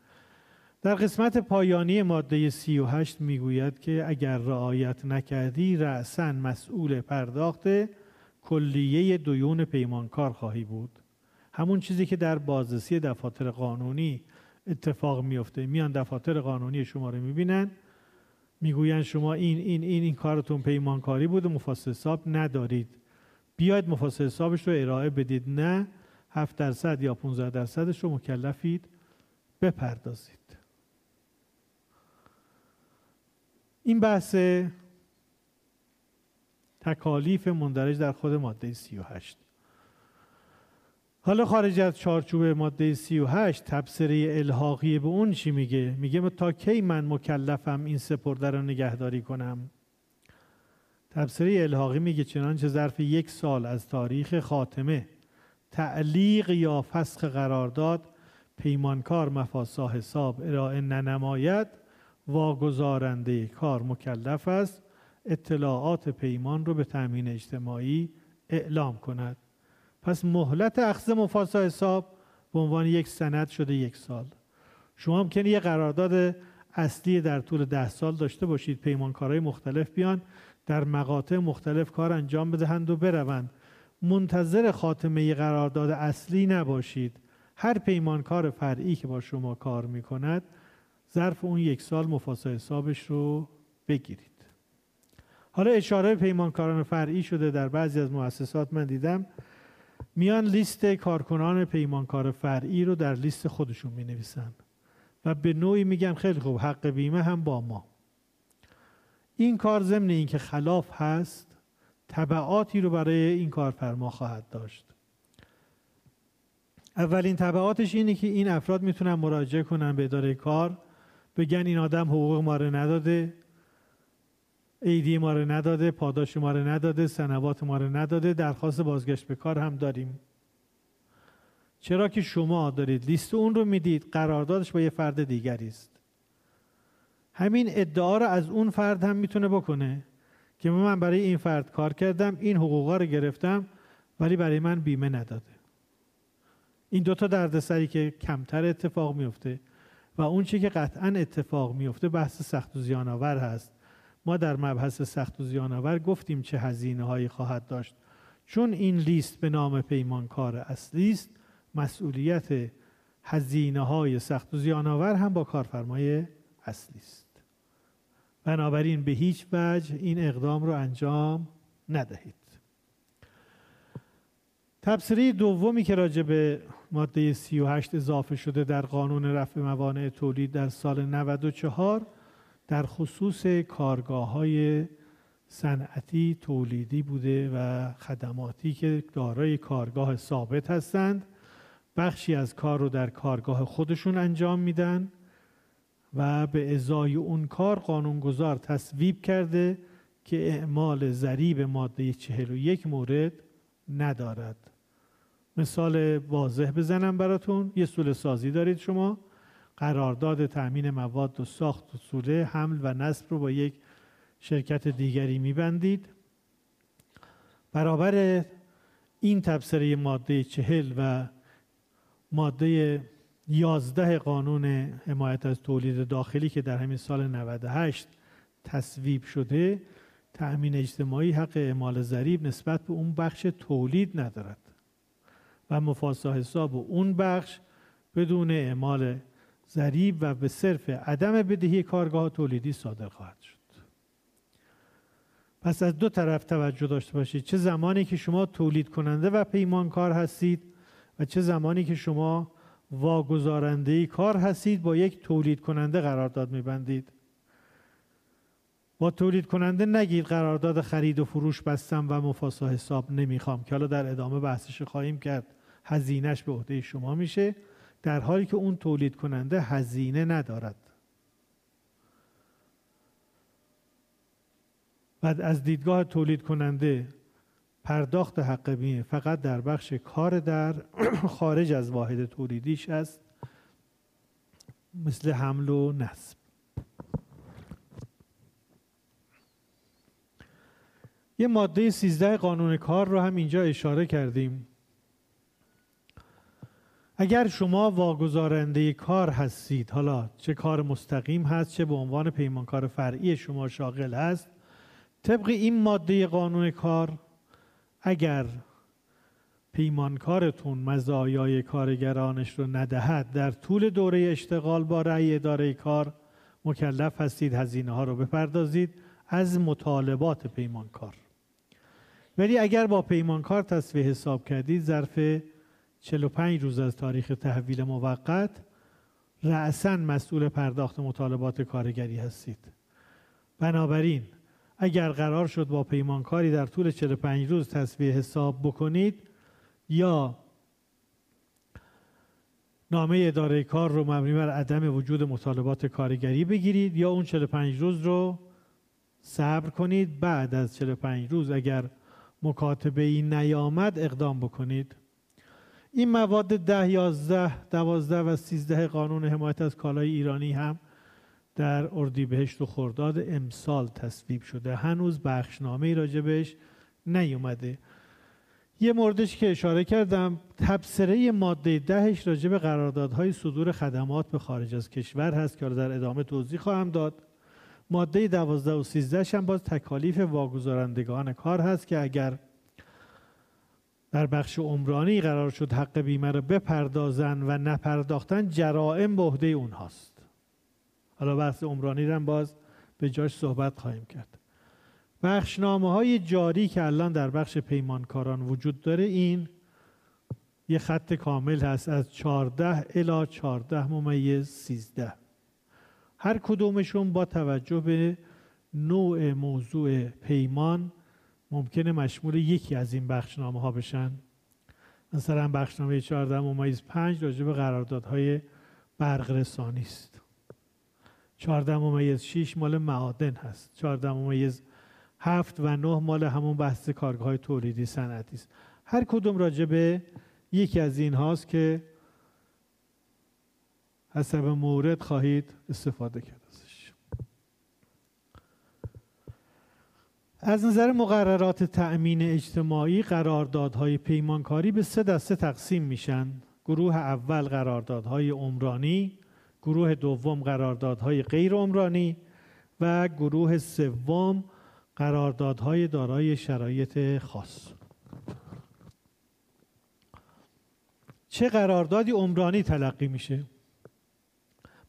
در قسمت پایانی ماده 38 می‌گوید که اگر رعایت نکردی رأسا مسئول پرداخت کلیه دیون پیمانکار خواهی بود. همون چیزی که در بازرسی دفاتر قانونی اتفاق میفته میان دفاتر قانونی شما رو می‌بینن می‌گویند شما این این این این کارتون پیمانکاری بود و مفاسد حساب ندارید. بیاید مفاسد حسابش رو ارائه بدید. نه 7 درصد یا 15 درصدش رو مکلفید بپردازید. این بحث تکالیف مندرج در خود ماده 38 حالا خارج از چارچوب ماده 38 تبصره الحاقی به اون چی میگه؟ میگه تا کی من مکلفم این سپرده رو نگهداری کنم؟ تبصره الحاقی میگه چنانچه ظرف یک سال از تاریخ خاتمه تعلیق یا فسخ قرارداد پیمانکار مفاسا حساب ارائه ننماید واگذارنده کار مکلف است اطلاعات پیمان رو به تأمین اجتماعی اعلام کند. پس مهلت اخذ مفاسا حساب به عنوان یک سند شده یک سال. شما ممکنه یه قرارداد اصلی در طول ده سال داشته باشید پیمانکارهای مختلف بیان. در مقاطع مختلف کار انجام بدهند و بروند. منتظر خاتمه قرارداد اصلی نباشید. هر پیمانکار فرعی که با شما کار می‌کند ظرف اون یک سال مفاسا حسابش رو بگیرید. حالا اشاره پیمانکاران فرعی شده در بعضی از مؤسسات من دیدم. میان لیست کارکنان پیمانکار فرعی رو در لیست خودشون می نویسن و به نوعی میگن خیلی خوب حق بیمه هم با ما. این کار ضمن اینکه خلاف هست طبعاتی رو برای این کارفرما خواهد داشت. اولین طبعاتش اینه که این افراد می‌تونن مراجعه کنن به اداره کار بگن این آدم حقوق ما رو نداده ایدی ما رو نداده پاداش ما رو نداده سنوات ما رو نداده درخواست بازگشت به کار هم داریم. چرا که شما دارید لیست اون رو می‌دید قراردادش با یه فرد دیگری است. همین ادعا رو از اون فرد هم می‌تونه بکنه که من برای این فرد کار کردم این حقوقا رو گرفتم ولی برای من بیمه نداده. این دوتا دردسری که کمتر اتفاق میفته و اون چی که قطعا اتفاق میفته بحث سخت و زیانآور هست. ما در مبحث سخت و زیانآور گفتیم چه هزینه هایی خواهد داشت. چون این لیست به نام پیمانکار اصلی است مسئولیت هزینه های سخت و زیانآور هم با کارفرمای اصلی است. بنابراین به هیچ وجه این اقدام رو انجام ندهید. تبصره دومی که راجع به ماده 38 اضافه شده در قانون رفع موانع تولید در سال 94 در خصوص کارگاه های صنعتی تولیدی بوده و خدماتی که دارای کارگاه ثابت هستند بخشی از کار رو در کارگاه خودشون انجام میدن. و به ازای اون کار قانونگذار تصویب کرده که اعمال ضریب ماده 41 مورد ندارد. مثال واضح بزنم براتون. یه سول سازی دارید شما. قرارداد تأمین مواد و ساخت و سوله حمل و نصب رو با یک شرکت دیگری میبندید. برابر این تبصره ماده چهل و ماده یازده قانون حمایت از تولید داخلی که در همین سال 98 تصویب شده تأمین اجتماعی حق اعمال ضریب نسبت به اون بخش تولید ندارد و مفاسا حساب اون بخش بدون اعمال ضریب و به صرف عدم بدهی کارگاه تولیدی صادر خواهد شد. پس از دو طرف توجه داشته باشید. چه زمانی که شما تولید کننده و پیمانکار هستید و چه زمانی که شما واگذارنده کار هستید با یک تولید کننده قرارداد میبندید. با تولید کننده نگید قرارداد خرید و فروش بستم و مفاسا حساب نمی‌خوام که حالا در ادامه بحثش خواهیم کرد. هزینهش به عهده شما میشه در حالی که اون تولید کننده هزینه ندارد. بعد از دیدگاه تولید کننده پرداخت حق بیمه فقط در بخش کار در خارج از واحد تولیدیش است مثل حمل و نصب. یه ماده 13 قانون کار رو هم اینجا اشاره کردیم. اگر شما واگذارنده کار هستید حالا چه کار مستقیم هست چه به عنوان پیمانکار فرعی شما شاغل هست طبق این ماده قانون کار اگر پیمانکارتون مزایای کارگرانش رو ندهد در طول دوره اشتغال با رأی اداره کار مکلف هستید هزینه ها رو بپردازید از مطالبات پیمانکار. ولی اگر با پیمانکار تصویه حساب کردید ظرف 45 روز از تاریخ تحویل موقت رأسا مسئول پرداخت مطالبات کارگری هستید. بنابراین اگر قرار شد با پیمانکاری در طول 45 روز تصویه حساب بکنید یا نامه اداره کار رو مبنی بر عدم وجود مطالبات کارگری بگیرید یا اون 45 روز رو صبر کنید بعد از 45 روز اگر مکاتبه ای نیامد اقدام بکنید. این مواد ده، یازده، دوازده و سیزده قانون حمایت از کالای ایرانی هم در اردیبهشت و خرداد امسال تصویب شده. هنوز بخشنامه راجبش نیومده. یه موردش که اشاره کردم تبصره ماده دهش راجع به قراردادهای صدور خدمات به خارج از کشور هست که در ادامه توضیح خواهم داد. ماده دوازده و سیزدهش هم باز تکالیف واگذارندگان کار هست که اگر در بخش عمرانی قرار شد حق بیمه رو بپردازن و نپرداختن جرائم به عهده اونهاست. حالا بحث عمرانی رو باز به جاش صحبت خواهیم کرد. بخشنامه های جاری که الان در بخش پیمانکاران وجود داره این یه خط کامل هست از 14 الی 14 ممیز 13 هر کدومشون با توجه به نوع موضوع پیمان ممکنه مشمول یکی از این بخشنامه ها بشن. مثلا بخشنامه 14 ممیز 5 راجع به قراردادهای برق رسانی است. 14 ممیز 6 مال معادن هست. 14 ممیز 7 و 9 مال همون بحث کارگاه تولیدی صنعتی است. هر کدوم راجع به یکی از این هاست که حسب مورد خواهید استفاده کرد از نظر مقررات تأمین اجتماعی قراردادهای پیمانکاری به سه دسته تقسیم میشن. گروه اول قراردادهای عمرانی گروه دوم قراردادهای غیر عمرانی و گروه سوم قراردادهای دارای شرایط خاص. چه قراردادی عمرانی تلقی میشه؟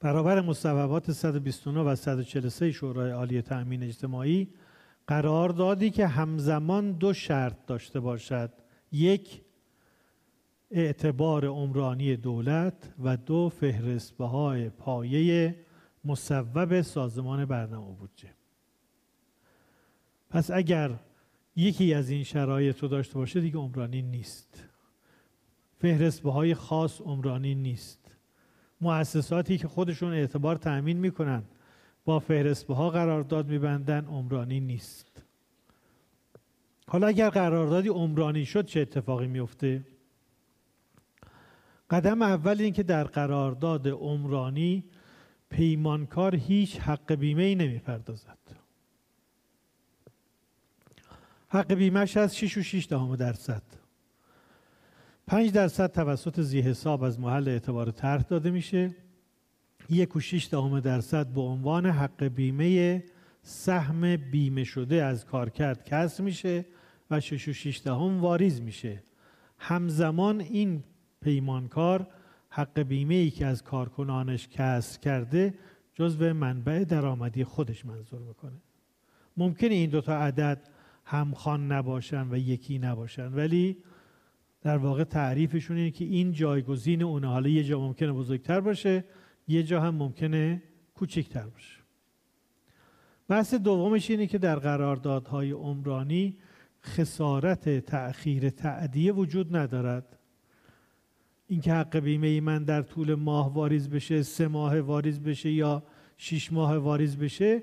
برابر مصوبات 129 و 143 شورای عالی تأمین اجتماعی قراردادی که همزمان دو شرط داشته باشد. یک اعتبار عمرانی دولت و دو فهرست های پایه مصوب سازمان برنامه بودجه. پس اگر یکی از این شرایط رو داشته باشه دیگه عمرانی نیست. فهرست های خاص عمرانی نیست. مؤسساتی که خودشون اعتبار تأمین می‌کنن با فهرستبه ها قرارداد میبندن عمرانی نیست. حالا اگر قراردادی عمرانی شد چه اتفاقی میفته قدم اول این که در قرارداد عمرانی پیمانکار هیچ حق بیمه ای نمی‌پردازد. حق بیمهش از 6 و 6 دهم درصد. 5 درصد توسط زی حساب از محل اعتبار طرح داده میشه. یک و شیش دهم درصد به عنوان حق بیمه سهم بیمه شده از کارکرد کسر میشه و شش و شیش دهم واریز میشه. همزمان این پیمانکار حق بیمه ای که از کارکنانش کسر کرده جزو منبع درآمدی خودش منظور می‌کنه. ممکنه این دوتا عدد همخوان نباشن و یکی نباشن ولی در واقع تعریفشون اینه که این جایگزین اونه. حالا یه جا ممکنه بزرگتر باشه یه جا هم ممکنه کوچکتر باشه. بحث دومش اینه که در قراردادهای عمرانی خسارت تأخیر تعدیه وجود ندارد. اینکه حق بیمه ای من در طول ماه واریز بشه سه ماه واریز بشه یا شیش ماه واریز بشه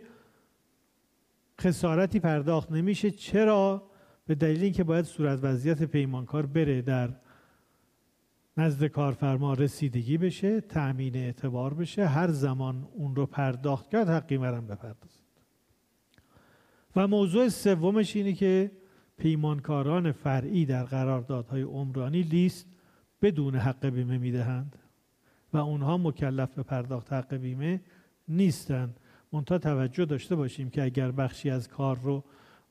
خسارتی پرداخت نمیشه. چرا؟ به دلیل اینکه باید صورت وضعیت پیمانکار بره در نزد کارفرما رسیدگی بشه تأمین اعتبار بشه هر زمان اون رو پرداخت کرد حقی مرم بپردازد. و موضوع سومش اینه که پیمانکاران فرعی در قراردادهای عمرانی لیست بدون حق بیمه می‌دهند و اونها مکلف به پرداخت حق بیمه نیستند. منتها توجه داشته باشیم که اگر بخشی از کار رو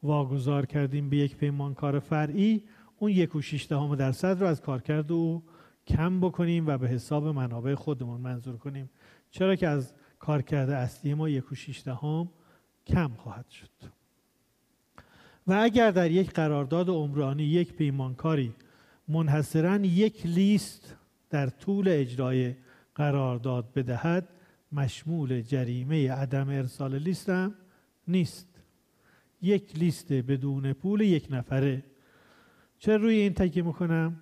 واگذار کردیم به یک پیمانکار فرعی اون یک و شیش درصد رو از کارکرد او کم بکنیم و به حساب منابع خودمون منظور کنیم. چرا که از کارکرد اصلی ما یک و دهم کم خواهد شد. و اگر در یک قرارداد عمرانی یک پیمانکاری منحصرا یک لیست در طول اجرای قرارداد بدهد مشمول جریمه عدم ارسال لیست هم نیست. یک لیست بدون پول یک نفره. چه روی این تکیه می‌کنم؟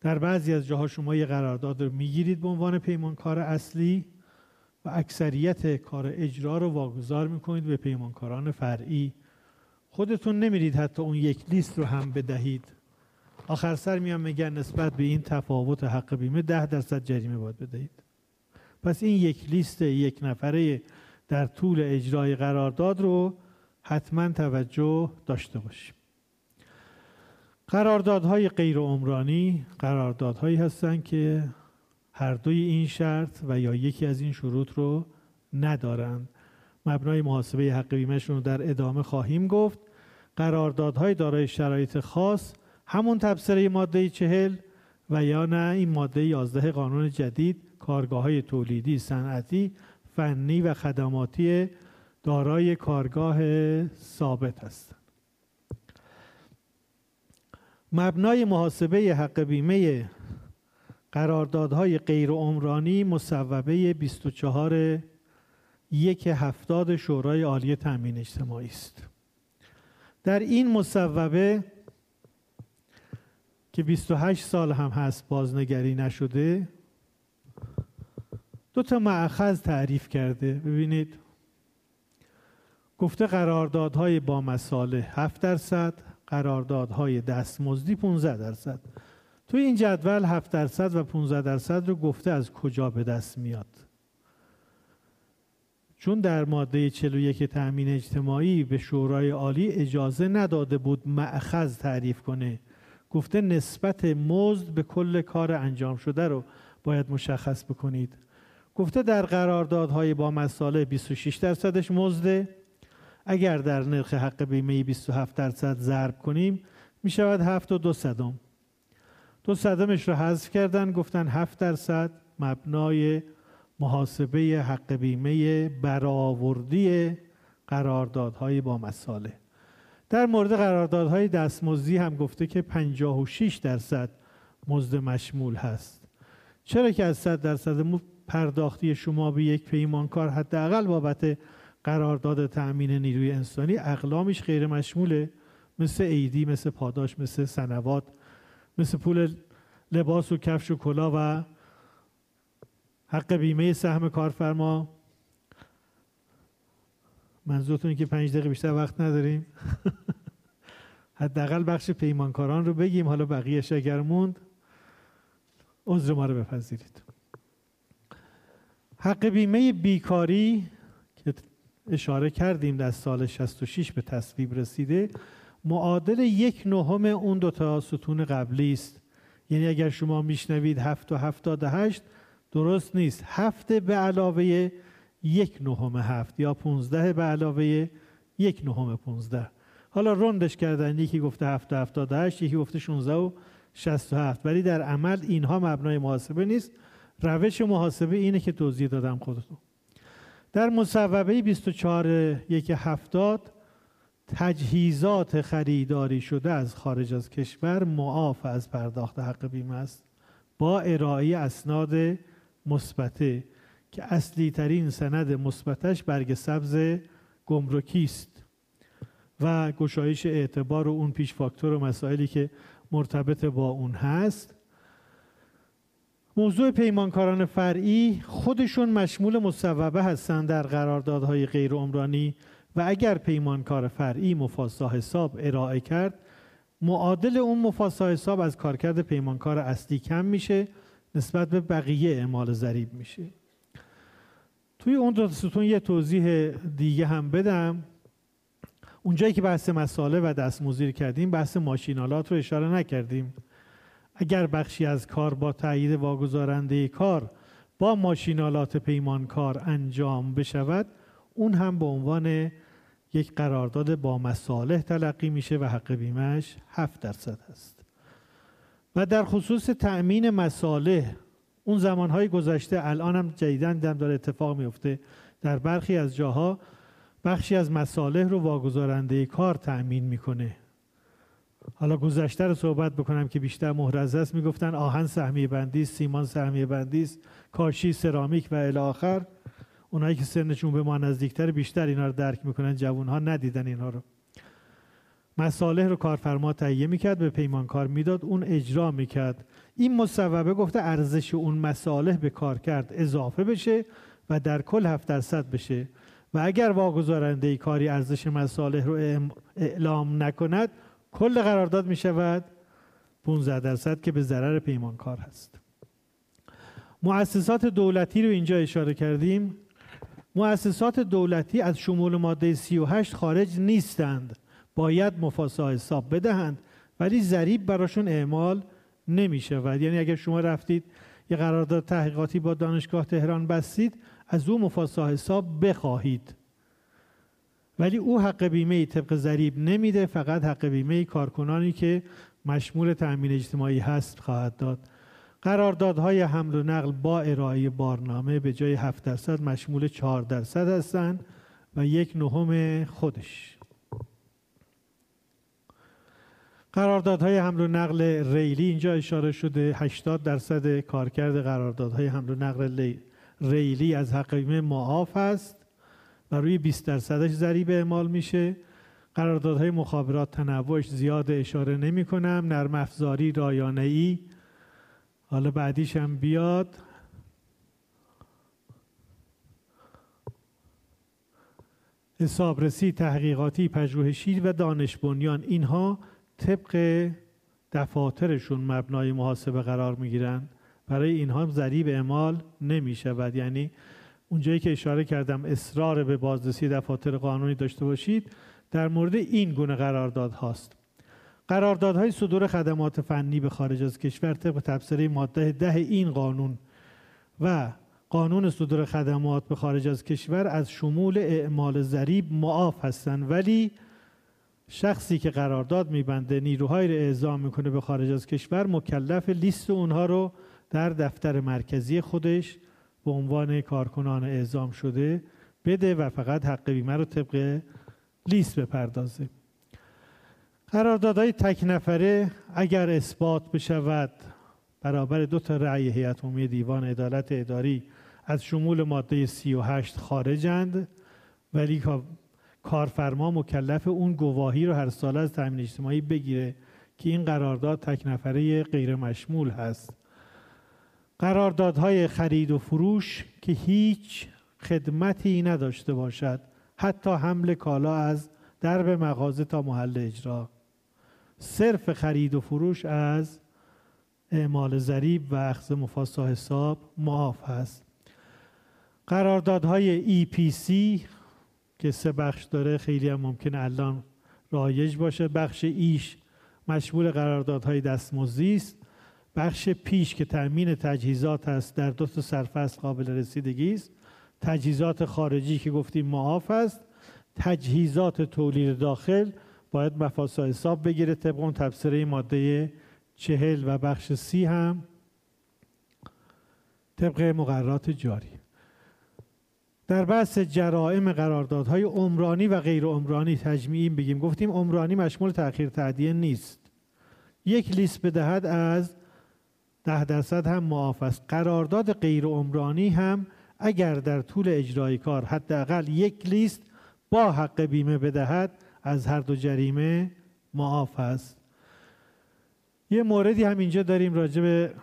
در بعضی از جاها شما یه قرارداد رو می‌گیرید به عنوان پیمانکار اصلی و اکثریت کار اجرا رو واگذار می‌کنید به پیمانکاران فرعی. خودتون نمیرید حتی اون یک لیست رو هم بدهید. آخر سر میان میگن نسبت به این تفاوت حق بیمه ده درصد جریمه باید بدهید. پس این یک لیست یک نفره در طول اجرای قرارداد رو حتما توجه داشته باشیم. قراردادهای غیر عمرانی قراردادهایی هستند که هر دوی این شرط و یا یکی از این شروط رو ندارند مبنای محاسبه حق بیمهشون رو در ادامه خواهیم گفت. قراردادهای دارای شرایط خاص همون تبصره ماده چهل و یا نه این ماده 11 قانون جدید کارگاه های تولیدی صنعتی فنی و خدماتی دارای کارگاه ثابت هستند. مبنای محاسبه حق بیمه قراردادهای غیر عمرانی مصوبه 24 یک هفتاد شورای عالی تامین اجتماعی است. در این مصوبه که 28 سال هم هست بازنگری نشده دو تا معخذ تعریف کرده. ببینید گفته قراردادهای با مساله 7 درصد قراردادهای دستمزدی 15 درصد. توی این جدول 7 درصد و 15 درصد رو گفته از کجا به دست میاد. چون در ماده 41 تأمین اجتماعی به شورای عالی اجازه نداده بود معخذ تعریف کنه گفته نسبت مزد به کل کار انجام شده رو باید مشخص بکنید. گفته در قراردادهای با مساله 26 درصدش مزده. اگر در نرخ حق بیمه 27 درصد ضرب کنیم می شود 7 و دو صدم. دو صدمش رو حذف کردن گفتن 7 درصد مبنای محاسبه حق بیمه برآوردی قراردادهای با مساله. در مورد قراردادهای دستمزدی هم گفته که 56 درصد مزد مشمول هست. چرا که از 100 درصد پرداختی شما به یک پیمانکار حداقل بابت قرارداد تأمین نیروی انسانی اقلامش غیر مشموله؟ مثل ایدی مثل پاداش مثل سنوات مثل پول لباس و کفش و کلا و حق بیمه سهم کارفرما. منظورتون که پنج دقیقه بیشتر وقت نداریم؟ حداقل بخش پیمانکاران رو بگیم. حالا بقیهش اگر موند. عذر ما رو بپذیرید. حق بیمه بیکاری که اشاره کردیم در سال 66 به تصویب رسیده معادل یک نهم اون دو تا ستون قبلی است. یعنی اگر شما میشنوید هفت و هفتاد هشت درست نیست. هفت به علاوه یک نهم هفت یا پونزده به علاوه یک نهم پونزده. حالا رندش کردن یکی گفته هفت و هفتاد هشت یکی گفته شونزده و شست و هفت. ولی در عمل اینها مبنای محاسبه نیست. روش محاسبه اینه که توضیح دادم خودتون. در مصوبه 24 یک هفتاد تجهیزات خریداری شده از خارج از کشور معاف از پرداخت حق بیمه است. با ارائه اسناد مثبته. که اصلی ترین سند مثبتش برگ سبز گمرکی است و گشایش اعتبار و اون پیش فاکتور و مسائلی که مرتبط با اون هست. موضوع پیمانکاران فرعی خودشون مشمول مصوبه هستند در قراردادهای غیر عمرانی و اگر پیمانکار فرعی مفاسا حساب ارائه کرد معادل اون مفاسا حساب از کارکرد پیمانکار اصلی کم میشه نسبت به بقیه اعمال ضریب میشه. توی اون دو ستون یه توضیح دیگه هم بدم. اونجایی که بحث مساله و دستمزدی کردیم بحث ماشینالات رو اشاره نکردیم. اگر بخشی از کار با تایید واگذارنده کار با ماشینالات پیمانکار انجام بشود اون هم به عنوان یک قرارداد با مصالح تلقی میشه و حق بیمهش 7 درصد هست و در خصوص تأمین مصالح اون زمانهای گذشته الان هم جدیدن دم داره اتفاق میفته. در برخی از جاها بخشی از مصالح رو واگذارنده کار تأمین می‌کنه. حالا گذشته رو صحبت بکنم که بیشتر محرزه است. می‌گفتن آهن سهمیه بندی سیمان سهمیه بندی کاشی سرامیک و الی آخر. اونایی که سنشون به ما نزدیکتر بیشتر اینا رو درک می‌کنن. جوون ها ندیدن اینا رو. مصالح رو کارفرما تهیه می‌کرد به پیمانکار می‌داد اون اجرا می‌کرد. این مصوبه گفته ارزش اون مصالح به کار کرد اضافه بشه و در کل 7 درصد بشه. و اگر واگذارنده کاری ارزش مصالح رو اعلام نکند کل قرارداد می شود 15 درصد که به ضرر پیمانکار هست. مؤسسات دولتی رو اینجا اشاره کردیم. مؤسسات دولتی از شمول ماده 38 خارج نیستند. باید مفاسا حساب بدهند ولی ضریب براشون اعمال نمی‌شود یعنی اگر شما رفتید یه قرارداد تحقیقاتی با دانشگاه تهران بستید از او مفاسا حساب بخواهید. ولی او حق بیمه طبق ضریب نمیده فقط حق بیمه کارکنانی که مشمول تأمین اجتماعی هست خواهد داد. قراردادهای حمل و نقل با ارائه بارنامه به جای 7 درصد مشمول 4 درصد هستند و یک نهم خودش. قراردادهای حمل و نقل ریلی اینجا اشاره شده 80 درصد کارکرد قراردادهای حمل و نقل ریلی از حق بیمه معاف است و روی 20 درصدش ضریب اعمال میشه. قراردادهای مخابرات تنوعش زیاد اشاره نمی کنم. نرم افزاری رایانه ای حالا بعدیش هم بیاد. حسابرسی تحقیقاتی پژوهشی و دانش بنیان اینها طبق دفاترشون مبنای محاسبه قرار می‌گیرن. برای اینها ضریب اعمال نمی شود یعنی اونجایی که اشاره کردم اصرار به بازرسی دفاتر قانونی داشته باشید در مورد این گونه قرارداد هاست. قراردادهای صدور خدمات فنی به خارج از کشور طبق تبصره ماده ده این قانون و قانون صدور خدمات به خارج از کشور از شمول اعمال ضریب معاف هستند. ولی شخصی که قرارداد میبنده نیروهایی رو اعزام می‌کنه به خارج از کشور مکلف لیست اونها رو در دفتر مرکزی خودش به عنوان کارکنان اعزام شده بده و فقط حق بیمه رو طبق لیست بپردازه. قراردادهای تک نفره اگر اثبات بشود برابر دو تا رأی هیئت عمومی دیوان عدالت اداری از شمول ماده 38 خارجند ولی کارفرما مکلف اون گواهی رو هر سال از تامین اجتماعی بگیره که این قرارداد تک نفره غیر مشمول هست. قراردادهای خرید و فروش که هیچ خدمتی نداشته باشد حتی حمل کالا از درب مغازه تا محل اجرا. صرف خرید و فروش از اعمال ضریب و اخذ مفاسا حساب معاف هست قراردادهای EPC که سه بخش داره خیلی هم ممکن الان رایج باشه. بخش ایش مشمول قراردادهای دستمزدی است. بخش پیش که تأمین تجهیزات است در دو تا سرفصل قابل رسیدگی است. تجهیزات خارجی که گفتیم معاف است. تجهیزات تولید داخل باید مفاسا حساب بگیره طبق اون تبصره ماده چهل و بخش سی هم طبق مقررات جاری. در بحث جرائم قراردادهای عمرانی و غیر عمرانی تجمیعی بگیم. گفتیم عمرانی مشمول تأخیر تعدیه نیست. یک لیست بدهد از ده درصد هم معاف است. قرارداد غیر عمرانی هم اگر در طول اجرای کار حداقل یک لیست با حق بیمه بدهد از هر دو جریمه معاف است. یه موردی هم اینجا داریم راجع به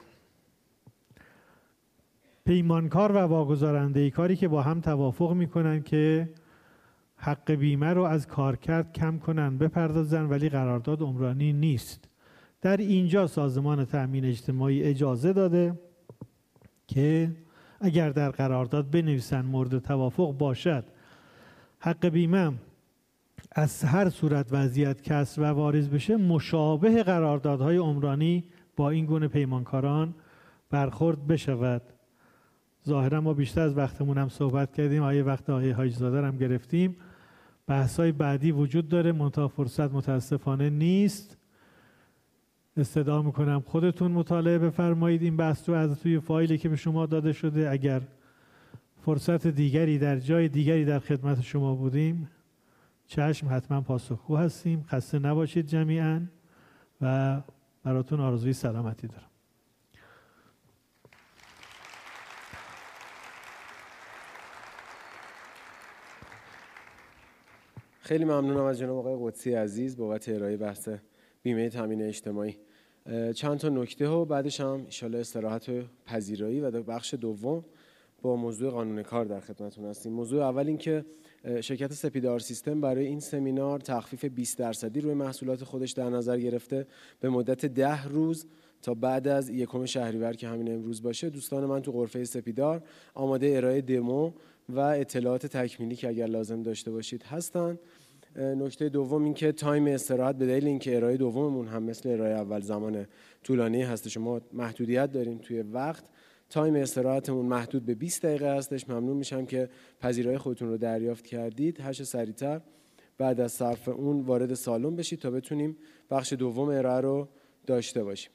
پیمانکار و واگذارنده کاری که با هم توافق می‌کنن که حق بیمه رو از کارکرد کم کنن بپردازن ولی قرارداد عمرانی نیست. در اینجا سازمان تأمین اجتماعی اجازه داده که اگر در قرارداد بنویسن مورد توافق باشد حق بیمه از هر صورت وضعیت کسر و واریز بشه مشابه قراردادهای عمرانی با این گونه پیمانکاران برخورد بشود. ظاهرا ما بیشتر از وقتمون هم صحبت کردیم. آیه وقت آیه حاج زاده هم گرفتیم. بحثای بعدی وجود داره. منتها فرصت متاسفانه نیست. استدعا می‌کنم خودتون مطالعه بفرمایید. این بحث رو از توی فایلی که به شما داده شده اگر فرصت دیگری در جای دیگری در خدمت شما بودیم چشم حتما پاسخگو هستیم. خسته نباشید جمیعا و براتون آرزوی سلامتی دارم. خیلی ممنونم از جناب آقای قدسی عزیز بابت ارائه بحث بیمه تامین اجتماعی. چند تا نکته و بعدش هم انشالله استراحت و پذیرایی و در بخش دوم با موضوع قانون کار در خدمتتون هستیم. موضوع اول این که شرکت سپیدار سیستم برای این سمینار تخفیف 20 درصدی روی محصولات خودش در نظر گرفته. به مدت ده روز تا بعد از یکم شهریور که همین امروز باشه دوستان من تو غرفه سپیدار آماده ارائه دمو و اطلاعات تکمیلی که اگر لازم داشته باشید هستند نکته دوم این که time استراحت به دلیل اینکه ارائه دوممون هم مثل ارائه اول زمان طولانی هست شما محدودیت داریم توی وقت. time استراحتمون محدود به 20 دقیقه هستش. ممنون میشم که پذیرایی خودتون رو دریافت کردید. هش سریعتر بعد از صرف اون وارد سالن بشید تا بتونیم بخش دوم ارائه رو داشته باشیم.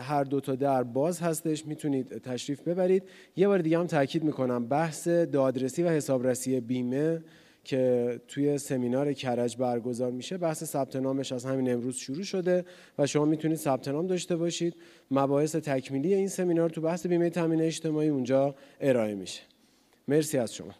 هر دو تا در باز هستش. می‌تونید تشریف ببرید. یه بار دیگه هم تاکید می‌کنم بحث دادرسی و حسابرسی بیمه که توی سمینار کرج برگزار میشه بحث ثبت نامش از همین امروز شروع شده و شما می‌تونید ثبت نام داشته باشید. مباحث تکمیلی این سمینار تو بحث بیمه تامین اجتماعی اونجا ارائه میشه. مرسی از شما.